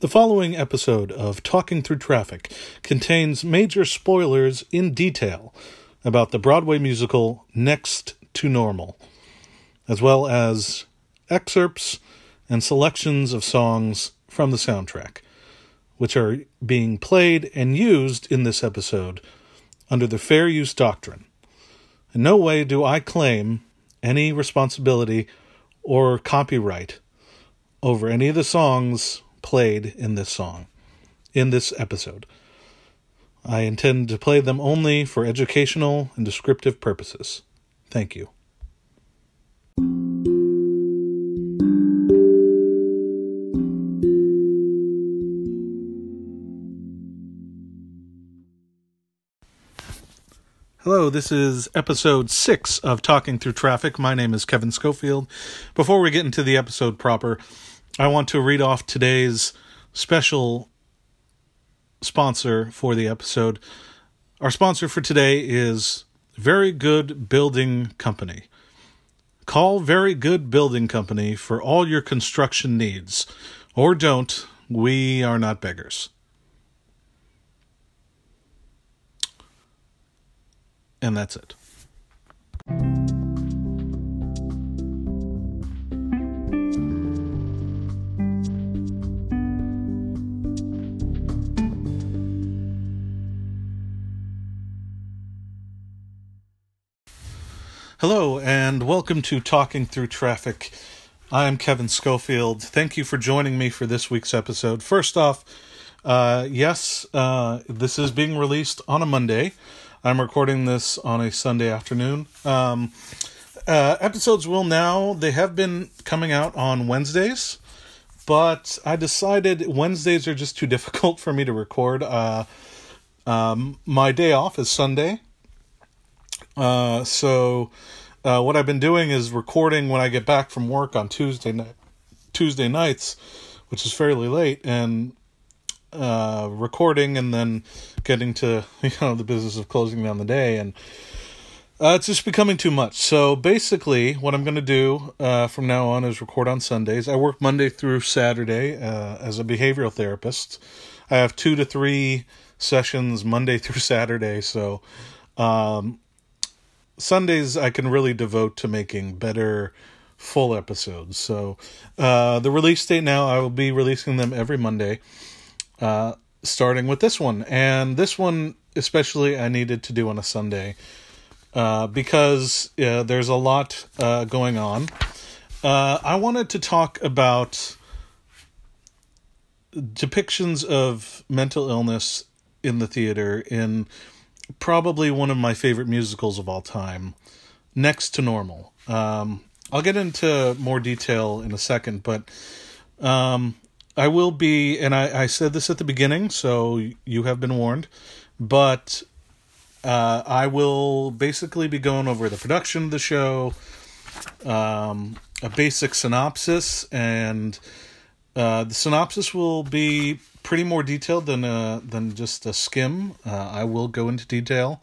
The following episode of Talking Through Traffic contains major spoilers in detail about the Broadway musical Next to Normal, as well as excerpts and selections of songs from the soundtrack, which are being played and used in this episode under the Fair Use Doctrine. In no way do I claim any responsibility or copyright over any of the songs played in this song, in this episode. I intend to play them only for educational and descriptive purposes. Thank you. Hello, this is episode six of Talking Through Traffic. My name is Kevin Schofield. Before we get into the episode proper, I want to read off today's special sponsor for the episode. Our sponsor for today is Very Good Building Company. Call Very Good Building Company for all your construction needs. Or don't, we are not beggars. And that's it. Hello, and welcome to Talking Through Traffic. I'm Kevin Schofield. Thank you for joining me for this week's episode. First off, uh, yes, uh, this is being released on a Monday. I'm recording this on a Sunday afternoon. Um, uh, episodes will now, they have been coming out on Wednesdays, but I decided Wednesdays are just too difficult for me to record. Uh, um, my day off is Sunday, uh, so uh, what I've been doing is recording when I get back from work on Tuesday night, Tuesday nights, which is fairly late, and uh, recording and then getting to you know the business of closing down the day, and uh, it's just becoming too much. So basically, what I'm going to do uh, from now on is record on Sundays. I work Monday through Saturday uh, as a behavioral therapist. I have two to three sessions Monday through Saturday, so. Um, Sundays I can really devote to making better full episodes. So uh, the release date now I will be releasing them every Monday, uh, starting with this one. And this one especially I needed to do on a Sunday uh, because there's a lot uh, going on. Uh, I wanted to talk about depictions of mental illness in the theater in probably one of my favorite musicals of all time, Next to Normal. Um, I'll get into more detail in a second, but um, I will be, and I, I, said this at the beginning, so you have been warned, but uh, I will basically be going over the production of the show, um, a basic synopsis, and uh, the synopsis will be pretty more detailed than uh, than just a skim. Uh, I will go into detail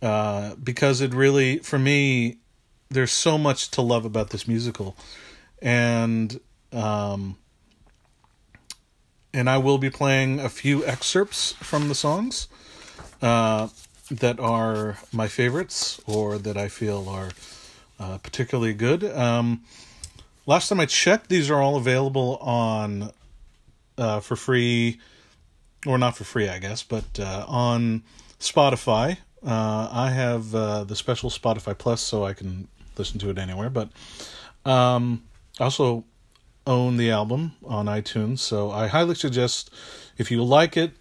uh, because it really, for me, there's so much to love about this musical, and um, and I will be playing a few excerpts from the songs uh, that are my favorites or that I feel are uh, particularly good. Um, last time I checked, these are all available on uh, for free, or not for free, I guess, but uh, on Spotify. Uh, I have uh, the special Spotify Plus, so I can listen to it anywhere. But um, I also own the album on iTunes, so I highly suggest if you like it,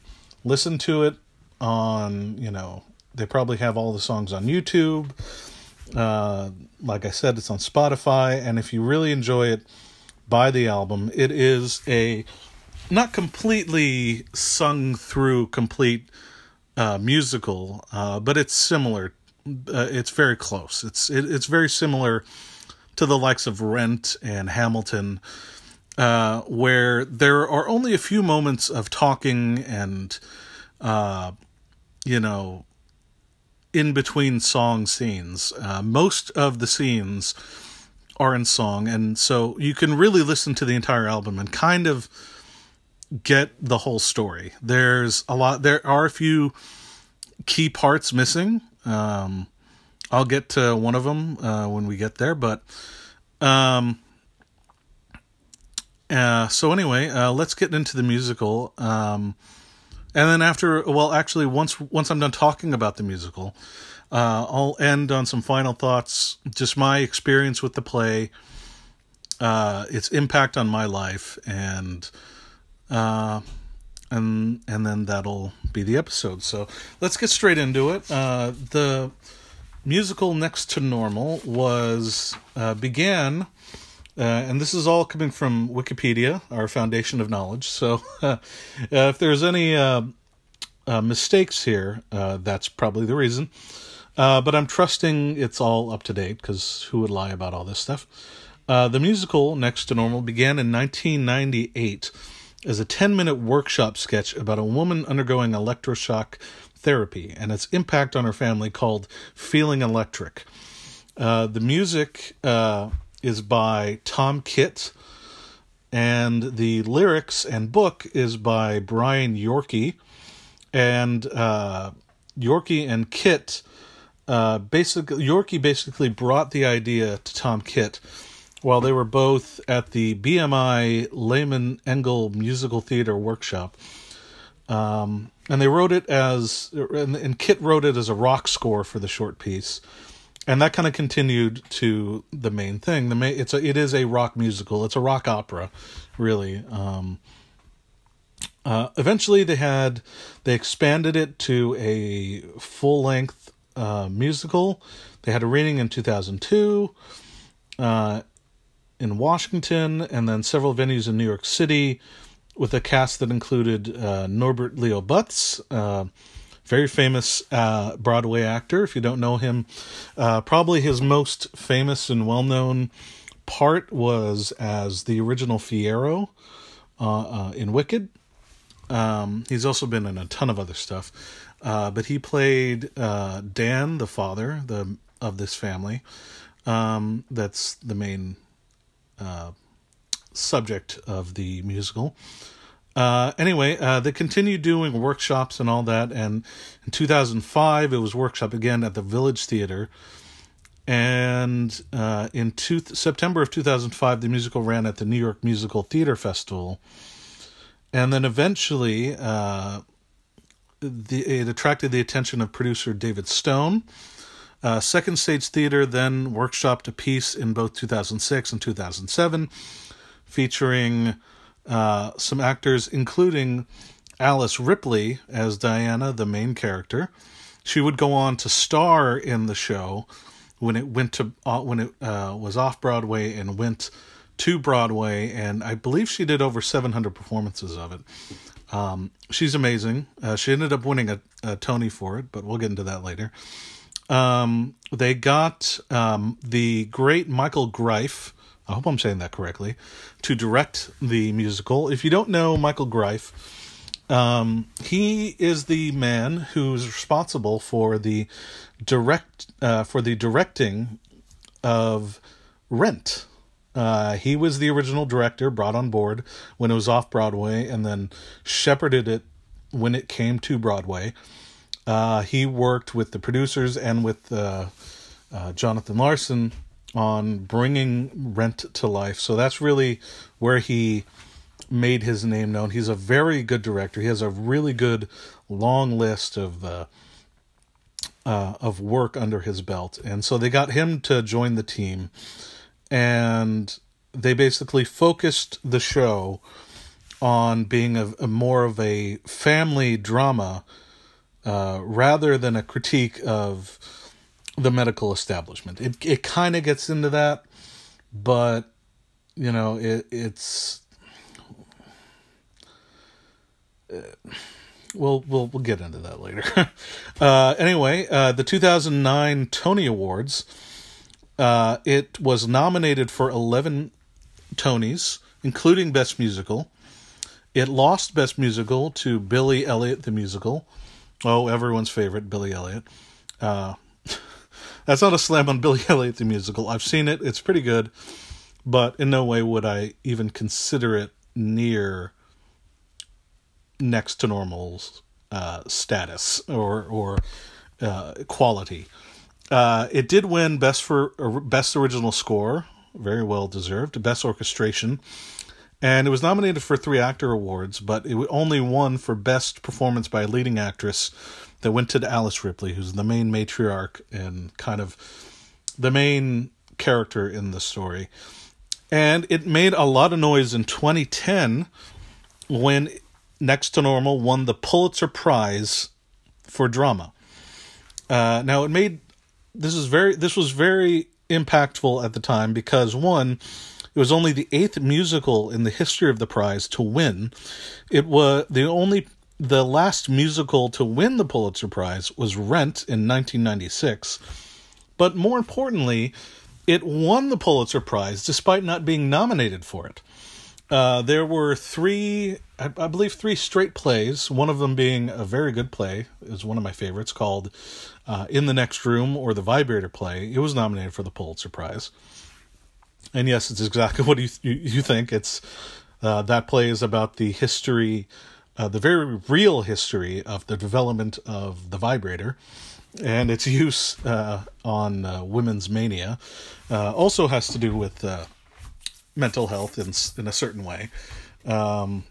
listen to it on. You know, they probably have all the songs on YouTube. Uh, like I said, it's on Spotify, and if you really enjoy it, buy the album. It is a not completely sung through complete uh, musical, uh, but it's similar. Uh, it's very close. It's it, it's very similar to the likes of Rent and Hamilton, uh, where there are only a few moments of talking and, uh, you know, in between song scenes. Uh, most of the scenes are in song, and so you can really listen to the entire album and kind of get the whole story. There's a lot. There are a few key parts missing. Um, I'll get to one of them uh, when we get there, but um, uh, so anyway, uh, let's get into the musical. Um, and then after, well, actually, once once I'm done talking about the musical, uh, I'll end on some final thoughts, just my experience with the play, uh, its impact on my life, and uh, and and then that'll be the episode. So let's get straight into it. Uh, the musical Next to Normal was uh, began. Uh, and this is all coming from Wikipedia, our foundation of knowledge. So, uh, if there's any uh, mistakes here, that's probably the reason. but I'm trusting it's all up to date because who would lie about all this stuff? the musical Next to Normal began in 1998 as a 10 minute workshop sketch about a woman undergoing electroshock therapy and its impact on her family called Feeling Electric. Uh, the music uh, is by Tom Kitt, and the lyrics and book is by Brian Yorkey. And uh, Yorkey and Kitt uh, basically, Yorkey basically brought the idea to Tom Kitt while they were both at the BMI Lehman Engel Musical Theater Workshop. Um, and they wrote it as, and, and Kitt wrote it as a rock score for the short piece, and that kind of continued to the main thing. The main, it's a, it is a rock musical. It's a rock opera, really. Um, uh, eventually, they had they expanded it to a full length uh, musical. They had a reading in 2002. Uh, in Washington and then several venues in New York City with a cast that included uh, Norbert Leo Butz, uh, very famous uh, Broadway actor. If you don't know him, uh, probably his most famous and well known part was as the original Fiyero uh, uh, in Wicked. Um, he's also been in a ton of other stuff, but he played Dan, the father the of this family. Um, that's the main subject of the musical. Uh, anyway, uh, they continued doing workshops and all that, and in 2005 it was workshop again at the Village Theater. And uh, in two, September of 2005, the musical ran at the New York Musical Theater Festival. And then eventually, uh, the, it attracted the attention of producer David Stone, uh, Second Stage Theater then workshopped a piece in both 2006 and 2007, featuring uh, some actors, including Alice Ripley as Diana, the main character. She would go on to star in the show when it went to uh, when it uh, was off Broadway and went to Broadway, and I believe she did over 700 performances of it. Um, she's amazing. Uh, she ended up winning a, a Tony for it, but we'll get into that later um, they got um, the great Michael Greif. I hope I'm saying that correctly, to direct the musical. If you don't know Michael Greif, um, he is the man who's responsible for the direct uh, for the directing of Rent. Uh, he was the original director, brought on board when it was off Broadway, and then shepherded it when it came to Broadway. Uh, he worked with the producers and with uh, uh, Jonathan Larson on bringing Rent to life. So that's really where he made his name known. He's a very good director. He has a really good long list of uh, uh, of work under his belt, and so they got him to join the team, and they basically focused the show on being a, a more of a family drama uh, rather than a critique of the medical establishment. It it kind of gets into that, but you know it it's. Uh, we'll we'll we'll get into that later. uh, anyway, uh, the 2009 Tony Awards. Uh, it was nominated for 11 Tonys, including Best Musical. It lost Best Musical to Billy Elliot the Musical. Oh, everyone's favorite, Billy Elliot. Uh, that's not a slam on Billy Elliot the musical. I've seen it; it's pretty good, but in no way would I even consider it near next to normal uh, status or or uh, quality. Uh, it did win best for best original score, very well deserved. Best orchestration, and it was nominated for three actor awards, but it only won for best performance by a leading actress. That went to Alice Ripley, who's the main matriarch and kind of the main character in the story. And it made a lot of noise in 2010 when Next to Normal won the Pulitzer Prize for drama. Uh, now it made this is very this was very impactful at the time because one it was only the eighth musical in the history of the prize to win. It was the only the last musical to win the Pulitzer Prize was Rent in 1996. But more importantly, it won the Pulitzer Prize despite not being nominated for it. Uh, there were three, I, I, believe, three straight plays. One of them being a very good play, is one of my favorites, called uh, "In the Next Room" or the Vibrator play. It was nominated for the Pulitzer Prize. And yes, it's exactly what you you, you think. It's uh, that play is about the history, uh, the very real history of the development of the vibrator, and its use uh, on uh, women's mania. also has to do with mental health in in a certain way. Um,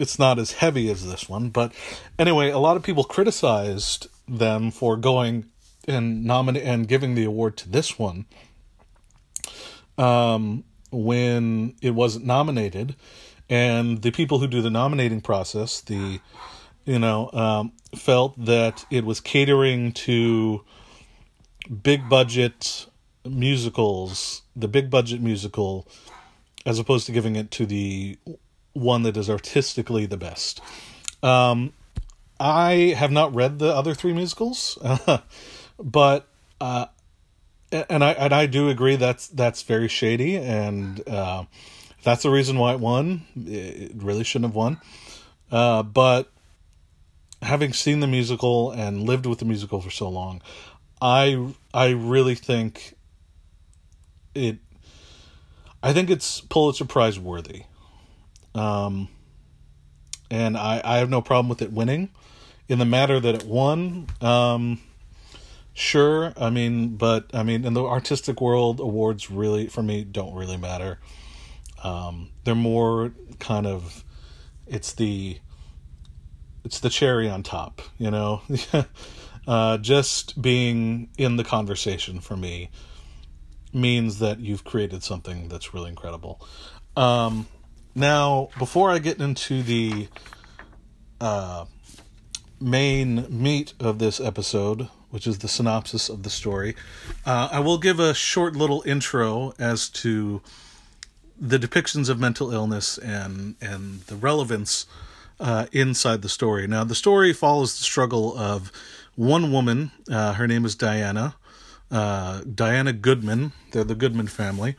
it's not as heavy as this one, but anyway, a lot of people criticized them for going and nominate and giving the award to this one um, when it wasn't nominated, and the people who do the nominating process, the you know, um, felt that it was catering to big budget musicals, the big budget musical as opposed to giving it to the one that is artistically the best. Um, I have not read the other three musicals, but uh, and I and I do agree that's that's very shady, and uh, that's the reason why it won. It really shouldn't have won, uh, but having seen the musical and lived with the musical for so long, I I really think it I think it's Pulitzer Prize worthy. Um, and I, I have no problem with it winning. In the matter that it won, um, sure. I mean, but I mean, in the artistic world, awards really, for me, don't really matter. Um, they're more kind of, it's the, it's the cherry on top, you know. uh, just being in the conversation for me means that you've created something that's really incredible. Um, now, before I get into the uh, main meat of this episode, which is the synopsis of the story, uh, I will give a short little intro as to the depictions of mental illness and and the relevance uh, inside the story. Now, the story follows the struggle of one woman. Uh, her name is Diana uh, Diana Goodman, they're the Goodman family,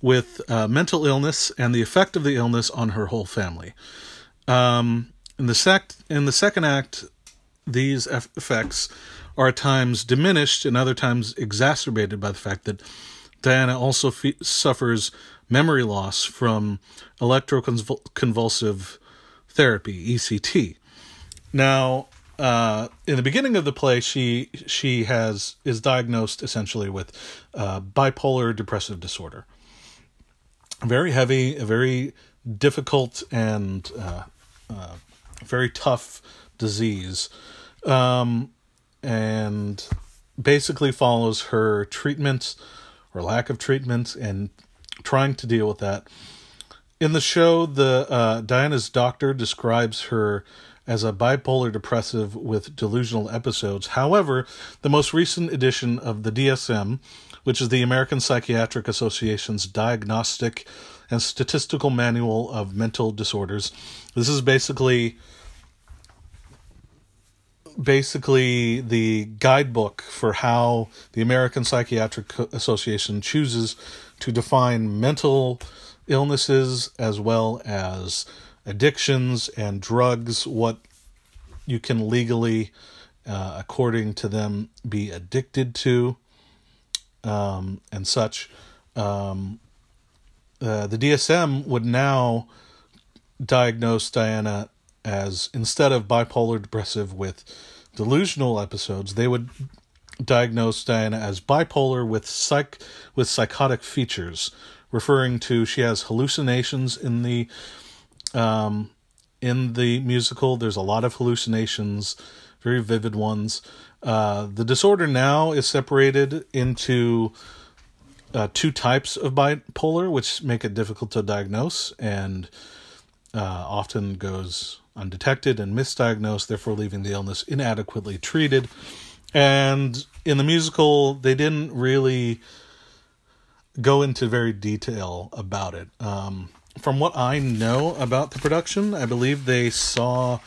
with uh, mental illness and the effect of the illness on her whole family. Um, in the sec- in the second act, these effects are at times diminished and other times exacerbated by the fact that Diana also fe- suffers memory loss from electroconvulsive therapy (ECT). Now, uh, in the beginning of the play, she she has is diagnosed essentially with uh, bipolar depressive disorder. Very heavy, a very difficult and uh, uh very tough disease, um, and basically follows her treatments or lack of treatments and trying to deal with that. In the show, the uh, Diana's doctor describes her as a bipolar depressive with delusional episodes. However, the most recent edition of the DSM, which is the American Psychiatric Association's Diagnostic and Statistical Manual of Mental Disorders, this is basically basically the guidebook for how the American Psychiatric Association chooses to define mental illnesses as well as addictions and drugs, what you can legally, uh, according to them, be addicted to, um, and such. Um, uh, the DSM would now diagnose Diana as instead of bipolar depressive with delusional episodes, they would diagnose Diana as bipolar with psych with psychotic features, referring to she has hallucinations in the um, in the musical. There's a lot of hallucinations, very vivid ones. Uh, the disorder now is separated into uh, two types of bipolar, which make it difficult to diagnose and uh, often goes undetected and misdiagnosed, therefore leaving the illness inadequately treated. And in the musical, they didn't really go into very detail about it. Um, from what I know about the production, I believe they saw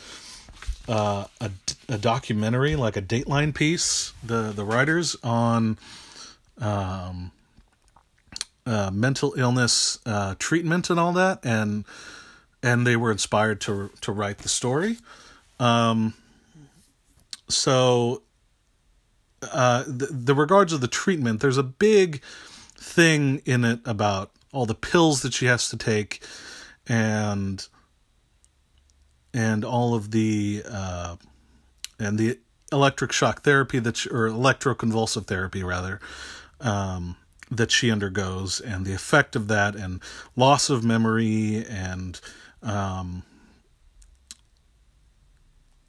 uh, a, a documentary, like a Dateline piece, the the writers on um, uh, mental illness uh, treatment and all that, and and they were inspired to to write the story. Um, so, uh, the, the regards of the treatment, there's a big thing in it about all the pills that she has to take, and and all of the uh, and the electric shock therapy that she, or electroconvulsive therapy rather um, that she undergoes and the effect of that and loss of memory and um,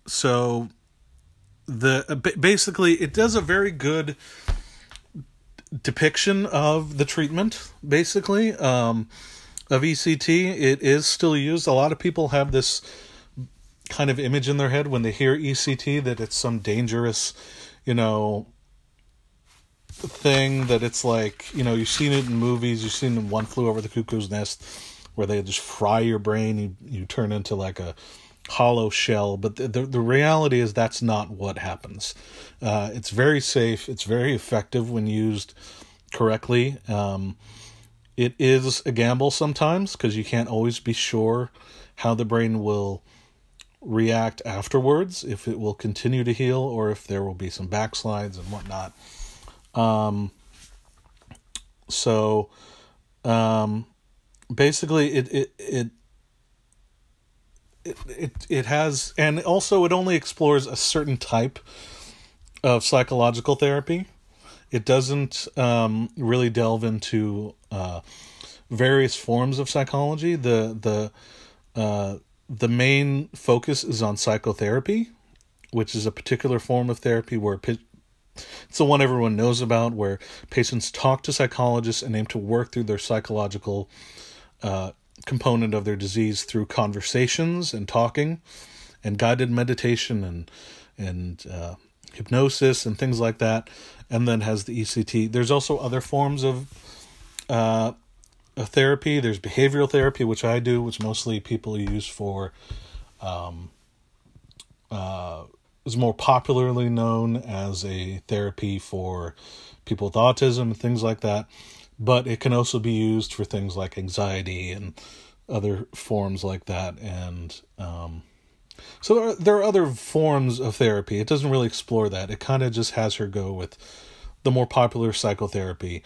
so the uh, basically it does a very good depiction of the treatment basically um, of ECT it is still used. A lot of people have this kind of image in their head when they hear ECT that it's some dangerous you know thing that it's like you know you've seen it in movies you've seen in one flew over the cuckoo's nest where they just fry your brain you you turn into like a hollow shell. But the the, the reality is that's not what happens. Uh, it's very safe. It's very effective when used correctly. Um, it is a gamble sometimes because you can't always be sure how the brain will react afterwards if it will continue to heal or if there will be some backslides and whatnot. Um, so, um, basically, it it it. It, it it has and also it only explores a certain type of psychological therapy. It doesn't um, really delve into uh, various forms of psychology. The the uh, the main focus is on psychotherapy, which is a particular form of therapy where it's the one everyone knows about, where patients talk to psychologists and aim to work through their psychological uh, component of their disease through conversations and talking, and guided meditation and and uh, hypnosis and things like that, and then has the ECT. There's also other forms of uh, therapy. There's behavioral therapy, which I do, which mostly people use for um, uh, is more popularly known as a therapy for people with autism and things like that, but it can also be used for things like anxiety and other forms like that. And um, so there are, there are other forms of therapy. It doesn't really explore that. It kind of just has her go with the more popular psychotherapy.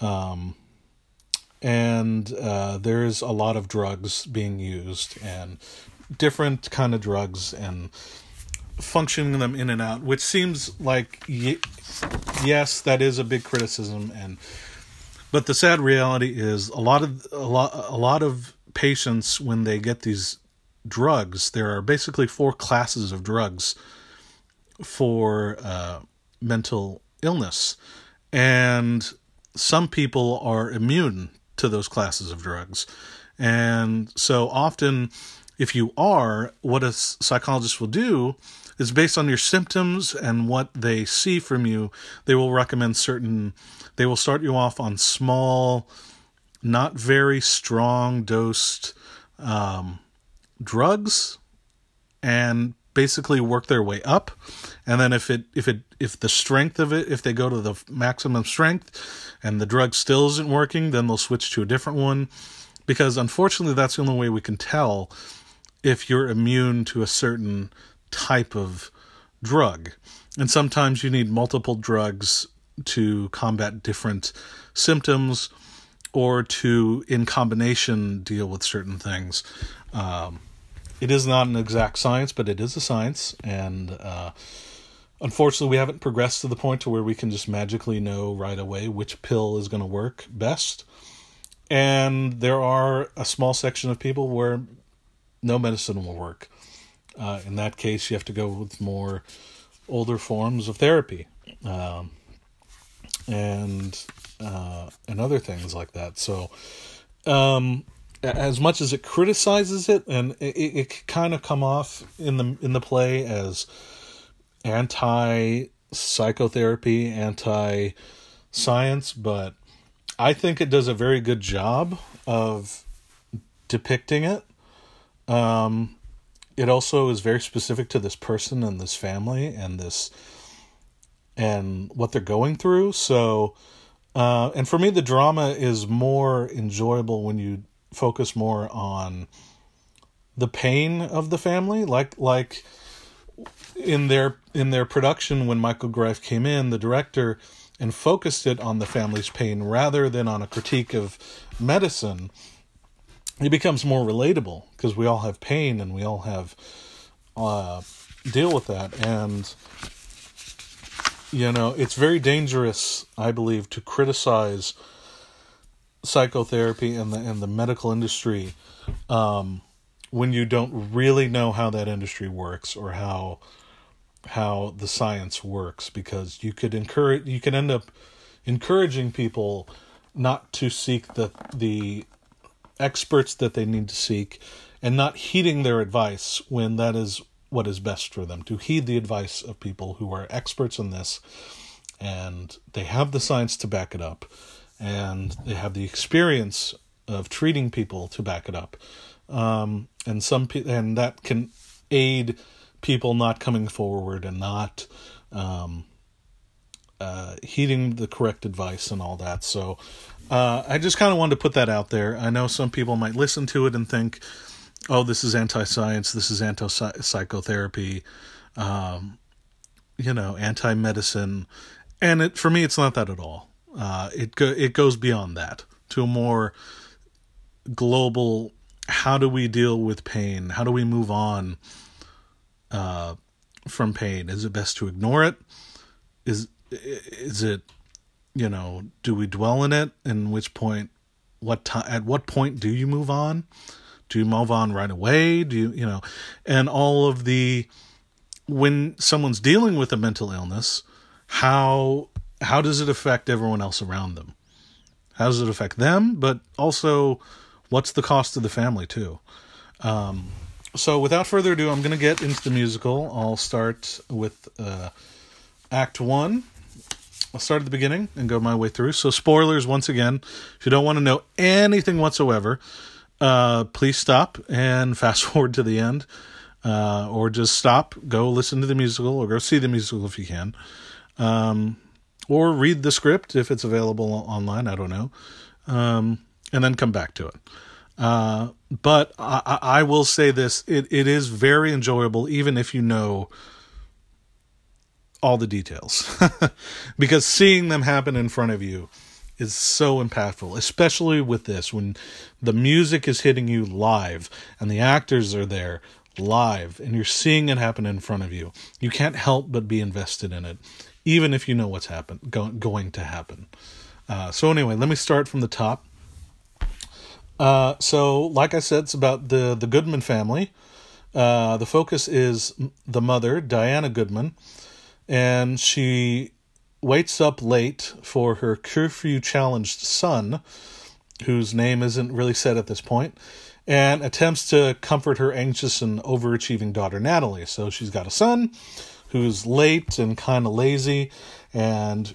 Um, and uh, there's a lot of drugs being used and different kind of drugs and functioning them in and out, which seems like yes, that is a big criticism, and but the sad reality is a lot of a lot a lot of patients when they get these drugs, there are basically four classes of drugs for uh, mental illness, and some people are immune to those classes of drugs, and so often. If you are, what a psychologist will do is based on your symptoms and what they see from you. They will recommend certain, they will start you off on small, not very strong dosed um, drugs and basically work their way up and then if it if it if the strength of it if they go to the maximum strength and the drug still isn't working then they'll switch to a different one because unfortunately that's the only way we can tell if you're immune to a certain type of drug. And sometimes you need multiple drugs to combat different symptoms or to, in combination, deal with certain things. Um, it is not an exact science, but it is a science, and uh, unfortunately, we haven't progressed to the point to where we can just magically know right away which pill is going to work best. And there are a small section of people where no medicine will work. Uh, in that case, you have to go with more older forms of therapy, um, and uh, and other things like that. So, um, as much as it criticizes it, and it, it kind of come off in the in the play as anti psychotherapy, anti science, but I think it does a very good job of depicting it. Um, it also is very specific to this person and this family and this and what they're going through. So, uh, and for me, the drama is more enjoyable when you focus more on the pain of the family, like like in their in their production when Michael Greif came in, the director and focused it on the family's pain rather than on a critique of medicine it becomes more relatable because we all have pain and we all have uh, deal with that and you know it's very dangerous i believe to criticize psychotherapy and the and the medical industry um, when you don't really know how that industry works or how how the science works because you could encourage you can end up encouraging people not to seek the the experts that they need to seek and not heeding their advice when that is what is best for them to heed the advice of people who are experts in this and they have the science to back it up and they have the experience of treating people to back it up um, and some pe- and that can aid people not coming forward and not um, uh, heeding the correct advice and all that so uh, I just kind of wanted to put that out there. I know some people might listen to it and think, "Oh, this is anti-science. This is anti-psychotherapy." Um, you know, anti-medicine, and it for me, it's not that at all. Uh, it go, it goes beyond that to a more global. How do we deal with pain? How do we move on uh, from pain? Is it best to ignore it? Is is it you know, do we dwell in it? In which point, what time? At what point do you move on? Do you move on right away? Do you, you know, and all of the when someone's dealing with a mental illness, how how does it affect everyone else around them? How does it affect them? But also, what's the cost to the family too? Um, so, without further ado, I'm going to get into the musical. I'll start with uh, Act One, I'll start at the beginning and go my way through. So, spoilers once again. If you don't want to know anything whatsoever, uh, please stop and fast forward to the end, uh, or just stop, go listen to the musical, or go see the musical if you can, um, or read the script if it's available online. I don't know, um, and then come back to it. Uh, but I, I will say this: it, it is very enjoyable, even if you know all the details because seeing them happen in front of you is so impactful, especially with this when the music is hitting you live and the actors are there live and you're seeing it happen in front of you. You can't help but be invested in it, even if you know what's happen go, going to happen. Uh, so anyway, let me start from the top. Uh, so, like I said, it's about the the Goodman family. Uh, the focus is the mother, Diana Goodman, and she waits up late for her curfew challenged son, whose name isn't really said at this point, and attempts to comfort her anxious and overachieving daughter Natalie. So she's got a son who's late and kind of lazy, and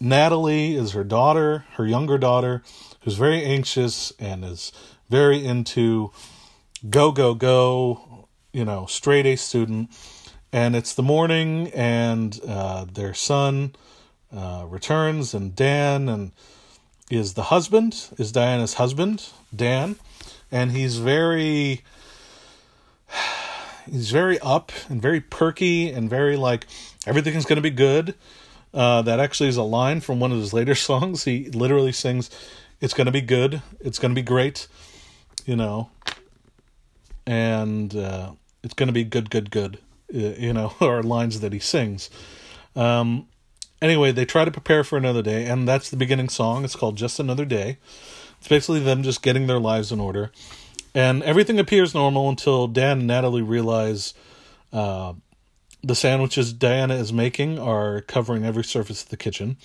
Natalie is her daughter, her younger daughter, who's very anxious and is very into go, go, go, you know, straight A student and it's the morning, and uh, their son uh, returns, and Dan and is the husband, is Diana's husband, Dan, and he's very he's very up and very perky and very like everything's going to be good. Uh, that actually is a line from one of his later songs. He literally sings, "It's going to be good. It's going to be great," you know. and uh, it's going to be good, good, good. Uh, you know, are lines that he sings. Um, anyway, they try to prepare for another day, and that's the beginning song. It's called Just Another Day. It's basically them just getting their lives in order. And everything appears normal until Dan and Natalie realize uh, the sandwiches Diana is making are covering every surface of the kitchen.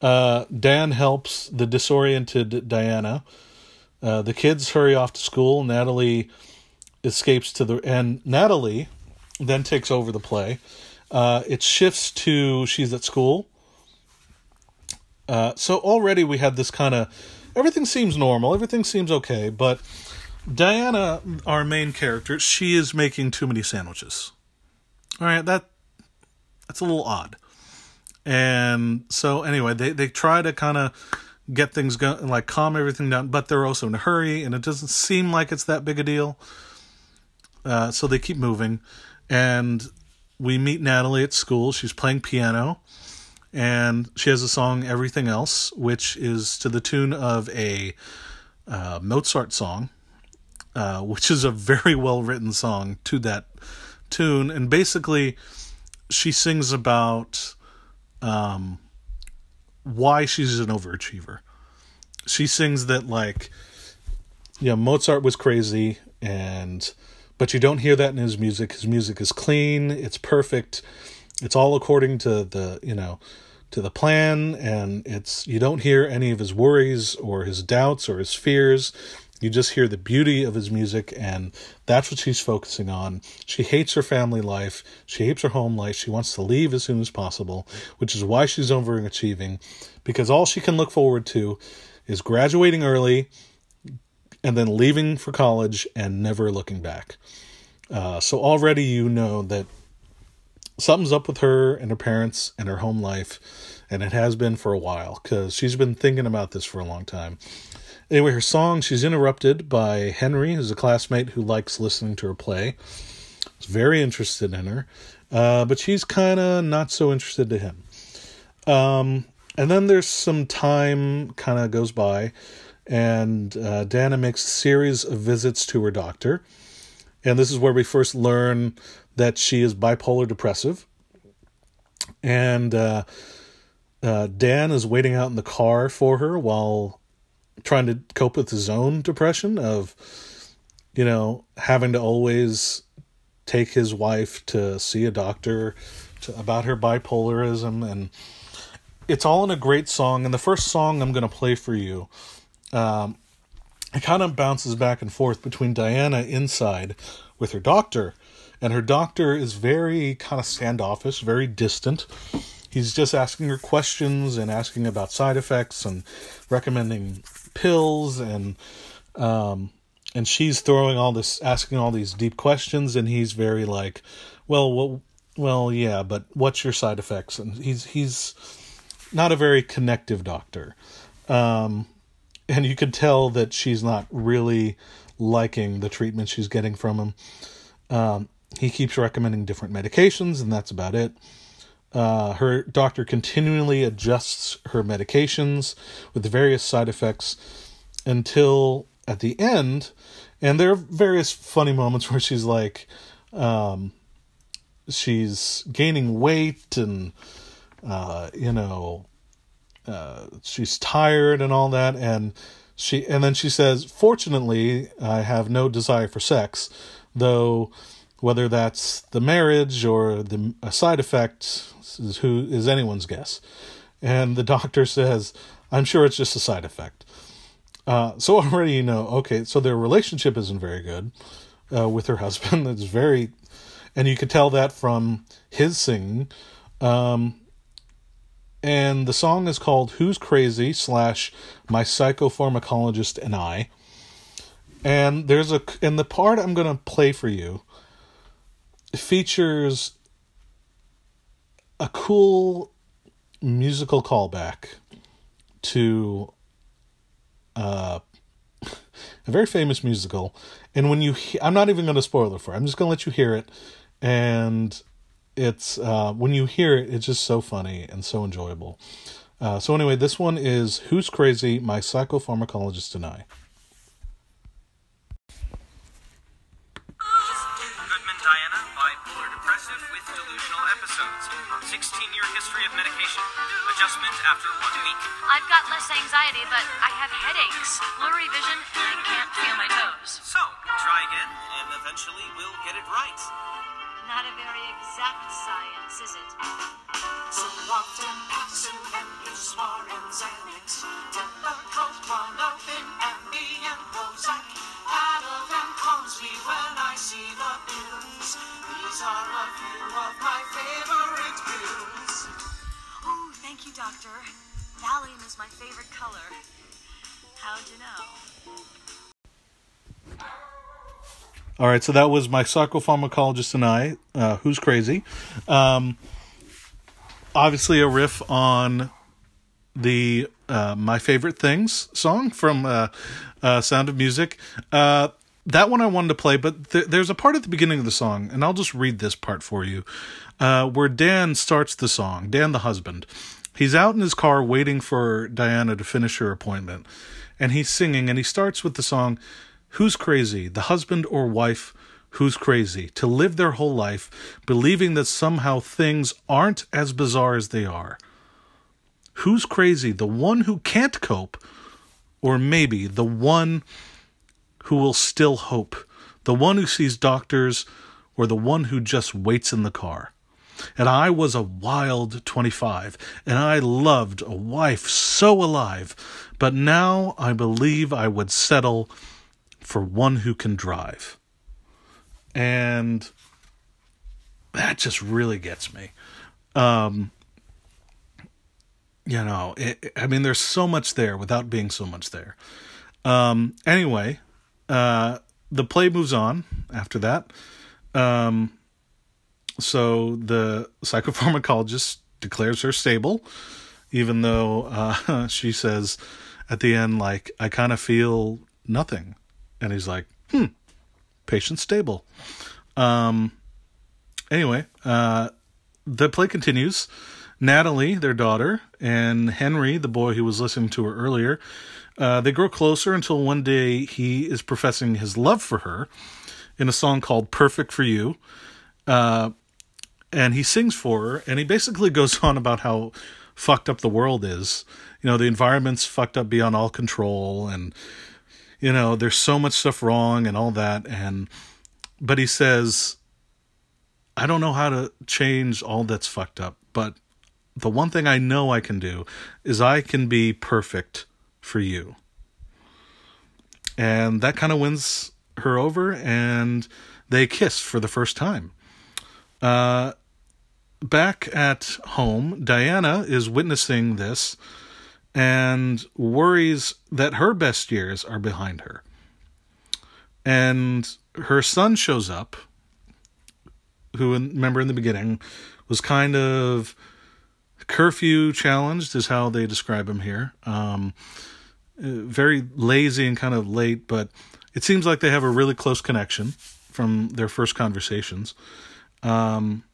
Uh, Dan helps the disoriented Diana. Uh, the kids hurry off to school. Natalie escapes to the and Natalie then takes over the play. Uh, it shifts to she's at school. Uh, so already we had this kind of everything seems normal, everything seems okay, but Diana, our main character, she is making too many sandwiches. All right, that that's a little odd. And so anyway, they they try to kind of get things going, like calm everything down, but they're also in a hurry, and it doesn't seem like it's that big a deal. Uh, so they keep moving, and we meet Natalie at school. She's playing piano, and she has a song "Everything Else," which is to the tune of a uh, Mozart song, uh, which is a very well written song to that tune. And basically, she sings about um, why she's an overachiever. She sings that like, yeah, Mozart was crazy, and but you don't hear that in his music. His music is clean, it's perfect, it's all according to the you know to the plan, and it's you don't hear any of his worries or his doubts or his fears. You just hear the beauty of his music, and that's what she's focusing on. She hates her family life. She hates her home life. She wants to leave as soon as possible, which is why she's overachieving, because all she can look forward to is graduating early and then leaving for college and never looking back. Uh, so already you know that something's up with her and her parents and her home life, and it has been for a while because she's been thinking about this for a long time. Anyway, her song, she's interrupted by Henry, who's a classmate who likes listening to her play. He's very interested in her, uh, but she's kind of not so interested to him. Um, and then there's some time kind of goes by, and uh, Dana makes a series of visits to her doctor. And this is where we first learn that she is bipolar depressive. And uh, uh, Dan is waiting out in the car for her while trying to cope with his own depression of you know having to always take his wife to see a doctor to, about her bipolarism and it's all in a great song and the first song i'm going to play for you um, it kind of bounces back and forth between diana inside with her doctor and her doctor is very kind of standoffish very distant. He's just asking her questions and asking about side effects and recommending pills and um and she's throwing all this asking all these deep questions and he's very like well well well yeah but what's your side effects? And he's he's not a very connective doctor. Um and you could tell that she's not really liking the treatment she's getting from him. Um he keeps recommending different medications and that's about it. Uh, her doctor continually adjusts her medications with various side effects until at the end, and there are various funny moments where she's like, um, she's gaining weight and, uh, you know, uh, she's tired and all that, and she and then she says, "Fortunately, I have no desire for sex, though." Whether that's the marriage or the a side effect is who is anyone's guess. And the doctor says, I'm sure it's just a side effect. Uh, so already you know, okay, so their relationship isn't very good uh, with her husband. It's very, and you could tell that from his singing. Um, and the song is called "Who's Crazy" slash My Psychopharmacologist and I. And there's a, and the part I'm gonna play for you features a cool musical callback to uh, a very famous musical. And when you, I'm not even going to spoil it for. You. I'm just going to let you hear it, and it's uh, when you hear it, it's just so funny and so enjoyable. Uh, so anyway, this one is "Who's Crazy?" My Psychopharmacologist and I. Goodman Diana, bipolar depressive with delusional episodes. 16-year history of medication. Adjustment after one week. I've got less anxiety, but I have headaches, blurry vision, and I can't feel my toes. So try again, and eventually we'll get it right. Not a very exact science, is it? So often passing and you smart and Xanax Typical clonopin and me and Prozac Ativan calms me when I see the pills These are a few of my favorite pills Oh, thank you, doctor. Valium is my favorite color. How'd you know? All right, so that was my psychopharmacologist and I, uh, who's crazy. Um, obviously, a riff on the uh, "My Favorite Things" song from uh, uh, Sound of Music. Uh, that one I wanted to play, but th- there's a part at the beginning of the song, and I'll just read this part for you, uh, where Dan starts the song. Dan, the husband, he's out in his car waiting for Diana to finish her appointment, and he's singing, and he starts with the song. Who's crazy, the husband or wife? Who's crazy, to live their whole life believing that somehow things aren't as bizarre as they are? Who's crazy, the one who can't cope, or maybe the one who will still hope, the one who sees doctors, or the one who just waits in the car? And I was a wild 25, and I loved a wife so alive, but now I believe I would settle for one who can drive. And that just really gets me. Um, you know, it, I mean, there's so much there without being so much there. Um, anyway, uh, the play moves on after that. Um, so the psychopharmacologist declares her stable, even though uh, she says at the end, like, I kind of feel nothing. And he's like, hmm, patient stable. Um, anyway, uh, the play continues. Natalie, their daughter, and Henry, the boy who was listening to her earlier, uh, they grow closer until one day he is professing his love for her in a song called Perfect for You. Uh, and he sings for her, and he basically goes on about how fucked up the world is. You know, the environment's fucked up beyond all control, and you know, there's so much stuff wrong and all that. And but he says, I don't know how to change all that's fucked up, but the one thing I know I can do is I can be perfect for you. And that kind of wins her over, and they kiss for the first time. Uh, back at home, Diana is witnessing this and worries that her best years are behind her. And her son shows up, who, remember in the beginning, was kind of curfew challenged, is how they describe him here. Um, very lazy and kind of late, but it seems like they have a really close connection from their first conversations. Um,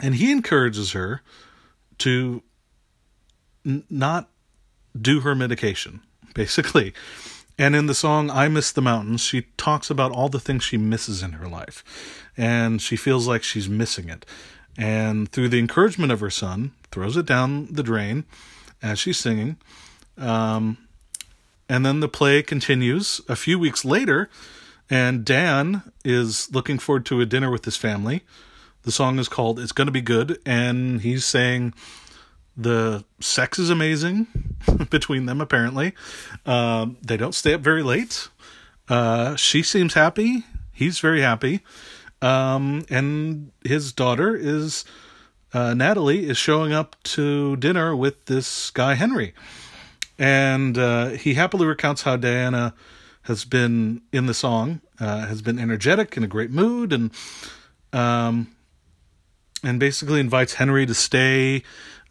and he encourages her to n- not do her medication, basically. And in the song I Miss the Mountains, she talks about all the things she misses in her life. And she feels like she's missing it. And through the encouragement of her son, throws it down the drain as she's singing. Um, and then the play continues a few weeks later, and Dan is looking forward to a dinner with his family. The song is called It's Gonna Be Good, and he's saying the sex is amazing between them, apparently. Um, they don't stay up very late. Uh, she seems happy. He's very happy. Um, and his daughter is, uh, Natalie, is showing up to dinner with this guy, Henry. And uh, he happily recounts how Diana has been in the song, uh, has been energetic, in a great mood, and um, and basically invites Henry to stay.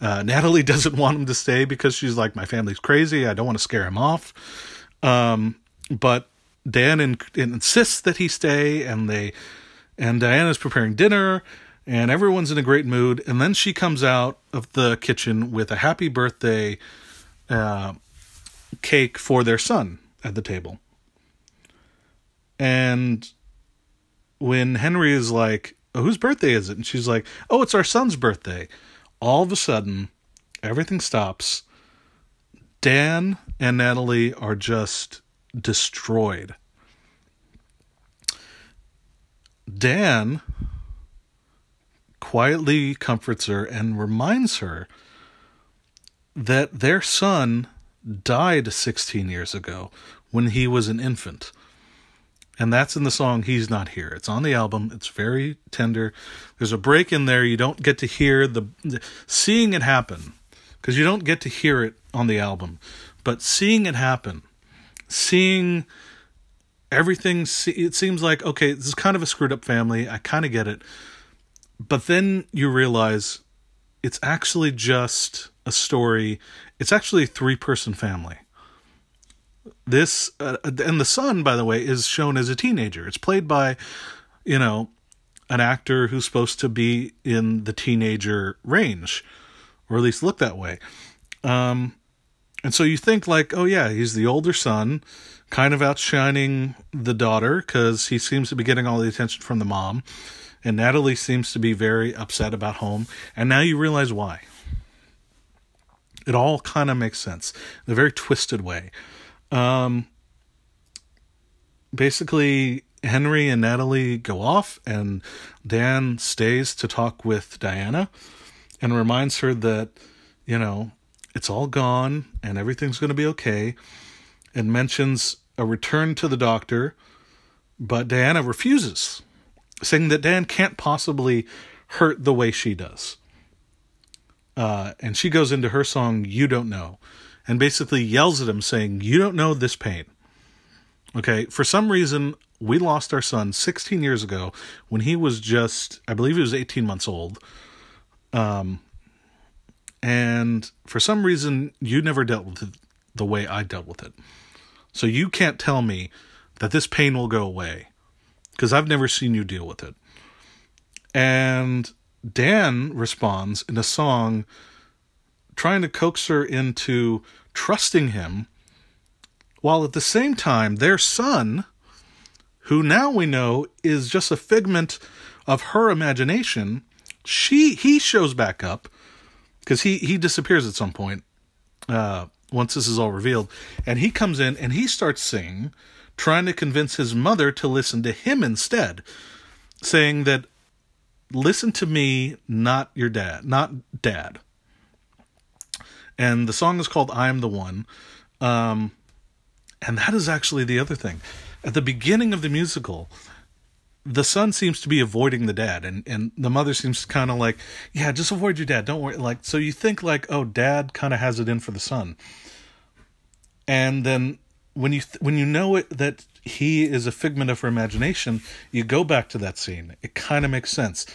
Uh, Natalie doesn't want him to stay because she's like, my family's crazy. I don't want to scare him off. Um, but Dan in, insists that he stay, and they and Diana's preparing dinner, and everyone's in a great mood. And then she comes out of the kitchen with a happy birthday uh, cake for their son at the table. And when Henry is like, whose birthday is it? And she's like, oh, it's our son's birthday. All of a sudden, everything stops. Dan and Natalie are just destroyed. Dan quietly comforts her and reminds her that their son died 16 years ago when he was an infant. And that's in the song He's Not Here. It's on the album. It's very tender. There's a break in there. You don't get to hear the, the seeing it happen because you don't get to hear it on the album. But seeing it happen, seeing everything, it seems like, okay, this is kind of a screwed up family. I kind of get it. But then you realize it's actually just a story. It's actually a three person family. This, uh, and the son, by the way, is shown as a teenager. It's played by, you know, an actor who's supposed to be in the teenager range, or at least look that way. Um, and so you think, like, oh, yeah, he's the older son, kind of outshining the daughter because he seems to be getting all the attention from the mom. And Natalie seems to be very upset about home. And now you realize why. It all kind of makes sense in a very twisted way. Um, basically, Henry and Natalie go off, and Dan stays to talk with Diana and reminds her that, you know, it's all gone and everything's going to be okay, and mentions a return to the doctor, but Diana refuses, saying that Dan can't possibly hurt the way she does. Uh, and she goes into her song, You Don't Know, and basically yells at him, saying, You don't know this pain. Okay, for some reason, we lost our son 16 years ago when he was just, I believe he was 18 months old. Um, and for some reason, you never dealt with it the way I dealt with it. So you can't tell me that this pain will go away because I've never seen you deal with it. And Dan responds in a song trying to coax her into trusting him, while at the same time, their son, who now we know is just a figment of her imagination, she he shows back up because he he disappears at some point uh, once this is all revealed, and he comes in and he starts singing, trying to convince his mother to listen to him instead, saying that listen to me, not your dad, not dad. And the song is called "I Am the One," um, and that is actually the other thing. At the beginning of the musical, the son seems to be avoiding the dad and and the mother seems kind of like yeah just avoid your dad don't worry like so you think like oh dad kind of has it in for the son. And then when you th- when you know it that he is a figment of her imagination you go back to that scene. It kind of makes sense.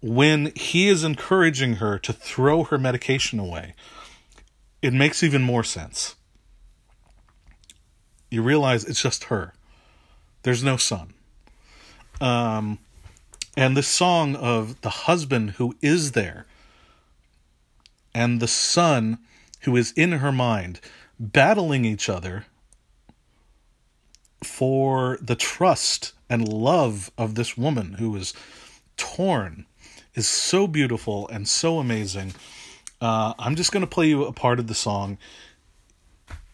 When he is encouraging her to throw her medication away it makes even more sense. You realize it's just her. There's no son. Um, and this song of the husband who is there and the son who is in her mind battling each other for the trust and love of this woman who is torn is so beautiful and so amazing. Uh, I'm just going to play you a part of the song.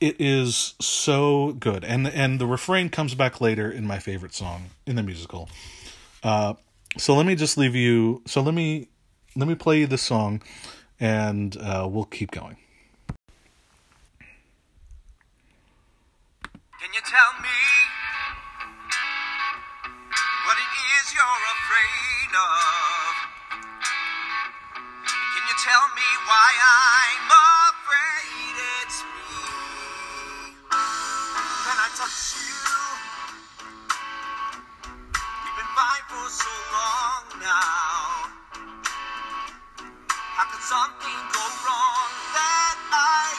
It is so good, and and the refrain comes back later in my favorite song in the musical. Uh, so let me just leave you. So let me let me play you the song, and uh, we'll keep going. Can you tell me tell me why I'm afraid it's me? Can I touch you? We've been fine for so long now. How could something go wrong that I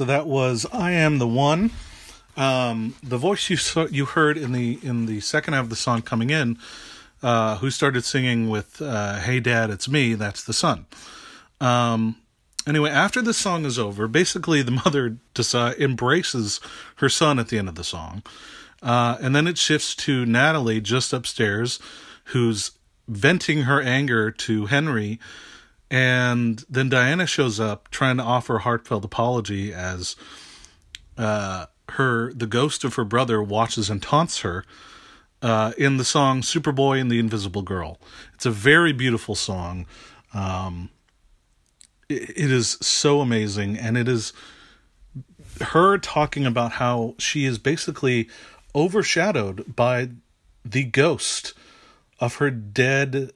so that was "I Am the One." Um, the voice you saw, you heard in the in the second half of the song coming in, uh, who started singing with uh, "Hey Dad, it's me." That's the son. Um, anyway, after the song is over, basically the mother embraces her son at the end of the song, uh, and then it shifts to Natalie just upstairs, who's venting her anger to Henry and then Diana shows up trying to offer a heartfelt apology as uh, her the ghost of her brother watches and taunts her uh, in the song Superboy and the Invisible Girl. It's a very beautiful song. Um, it, it is so amazing, and it is her talking about how she is basically overshadowed by the ghost of her dead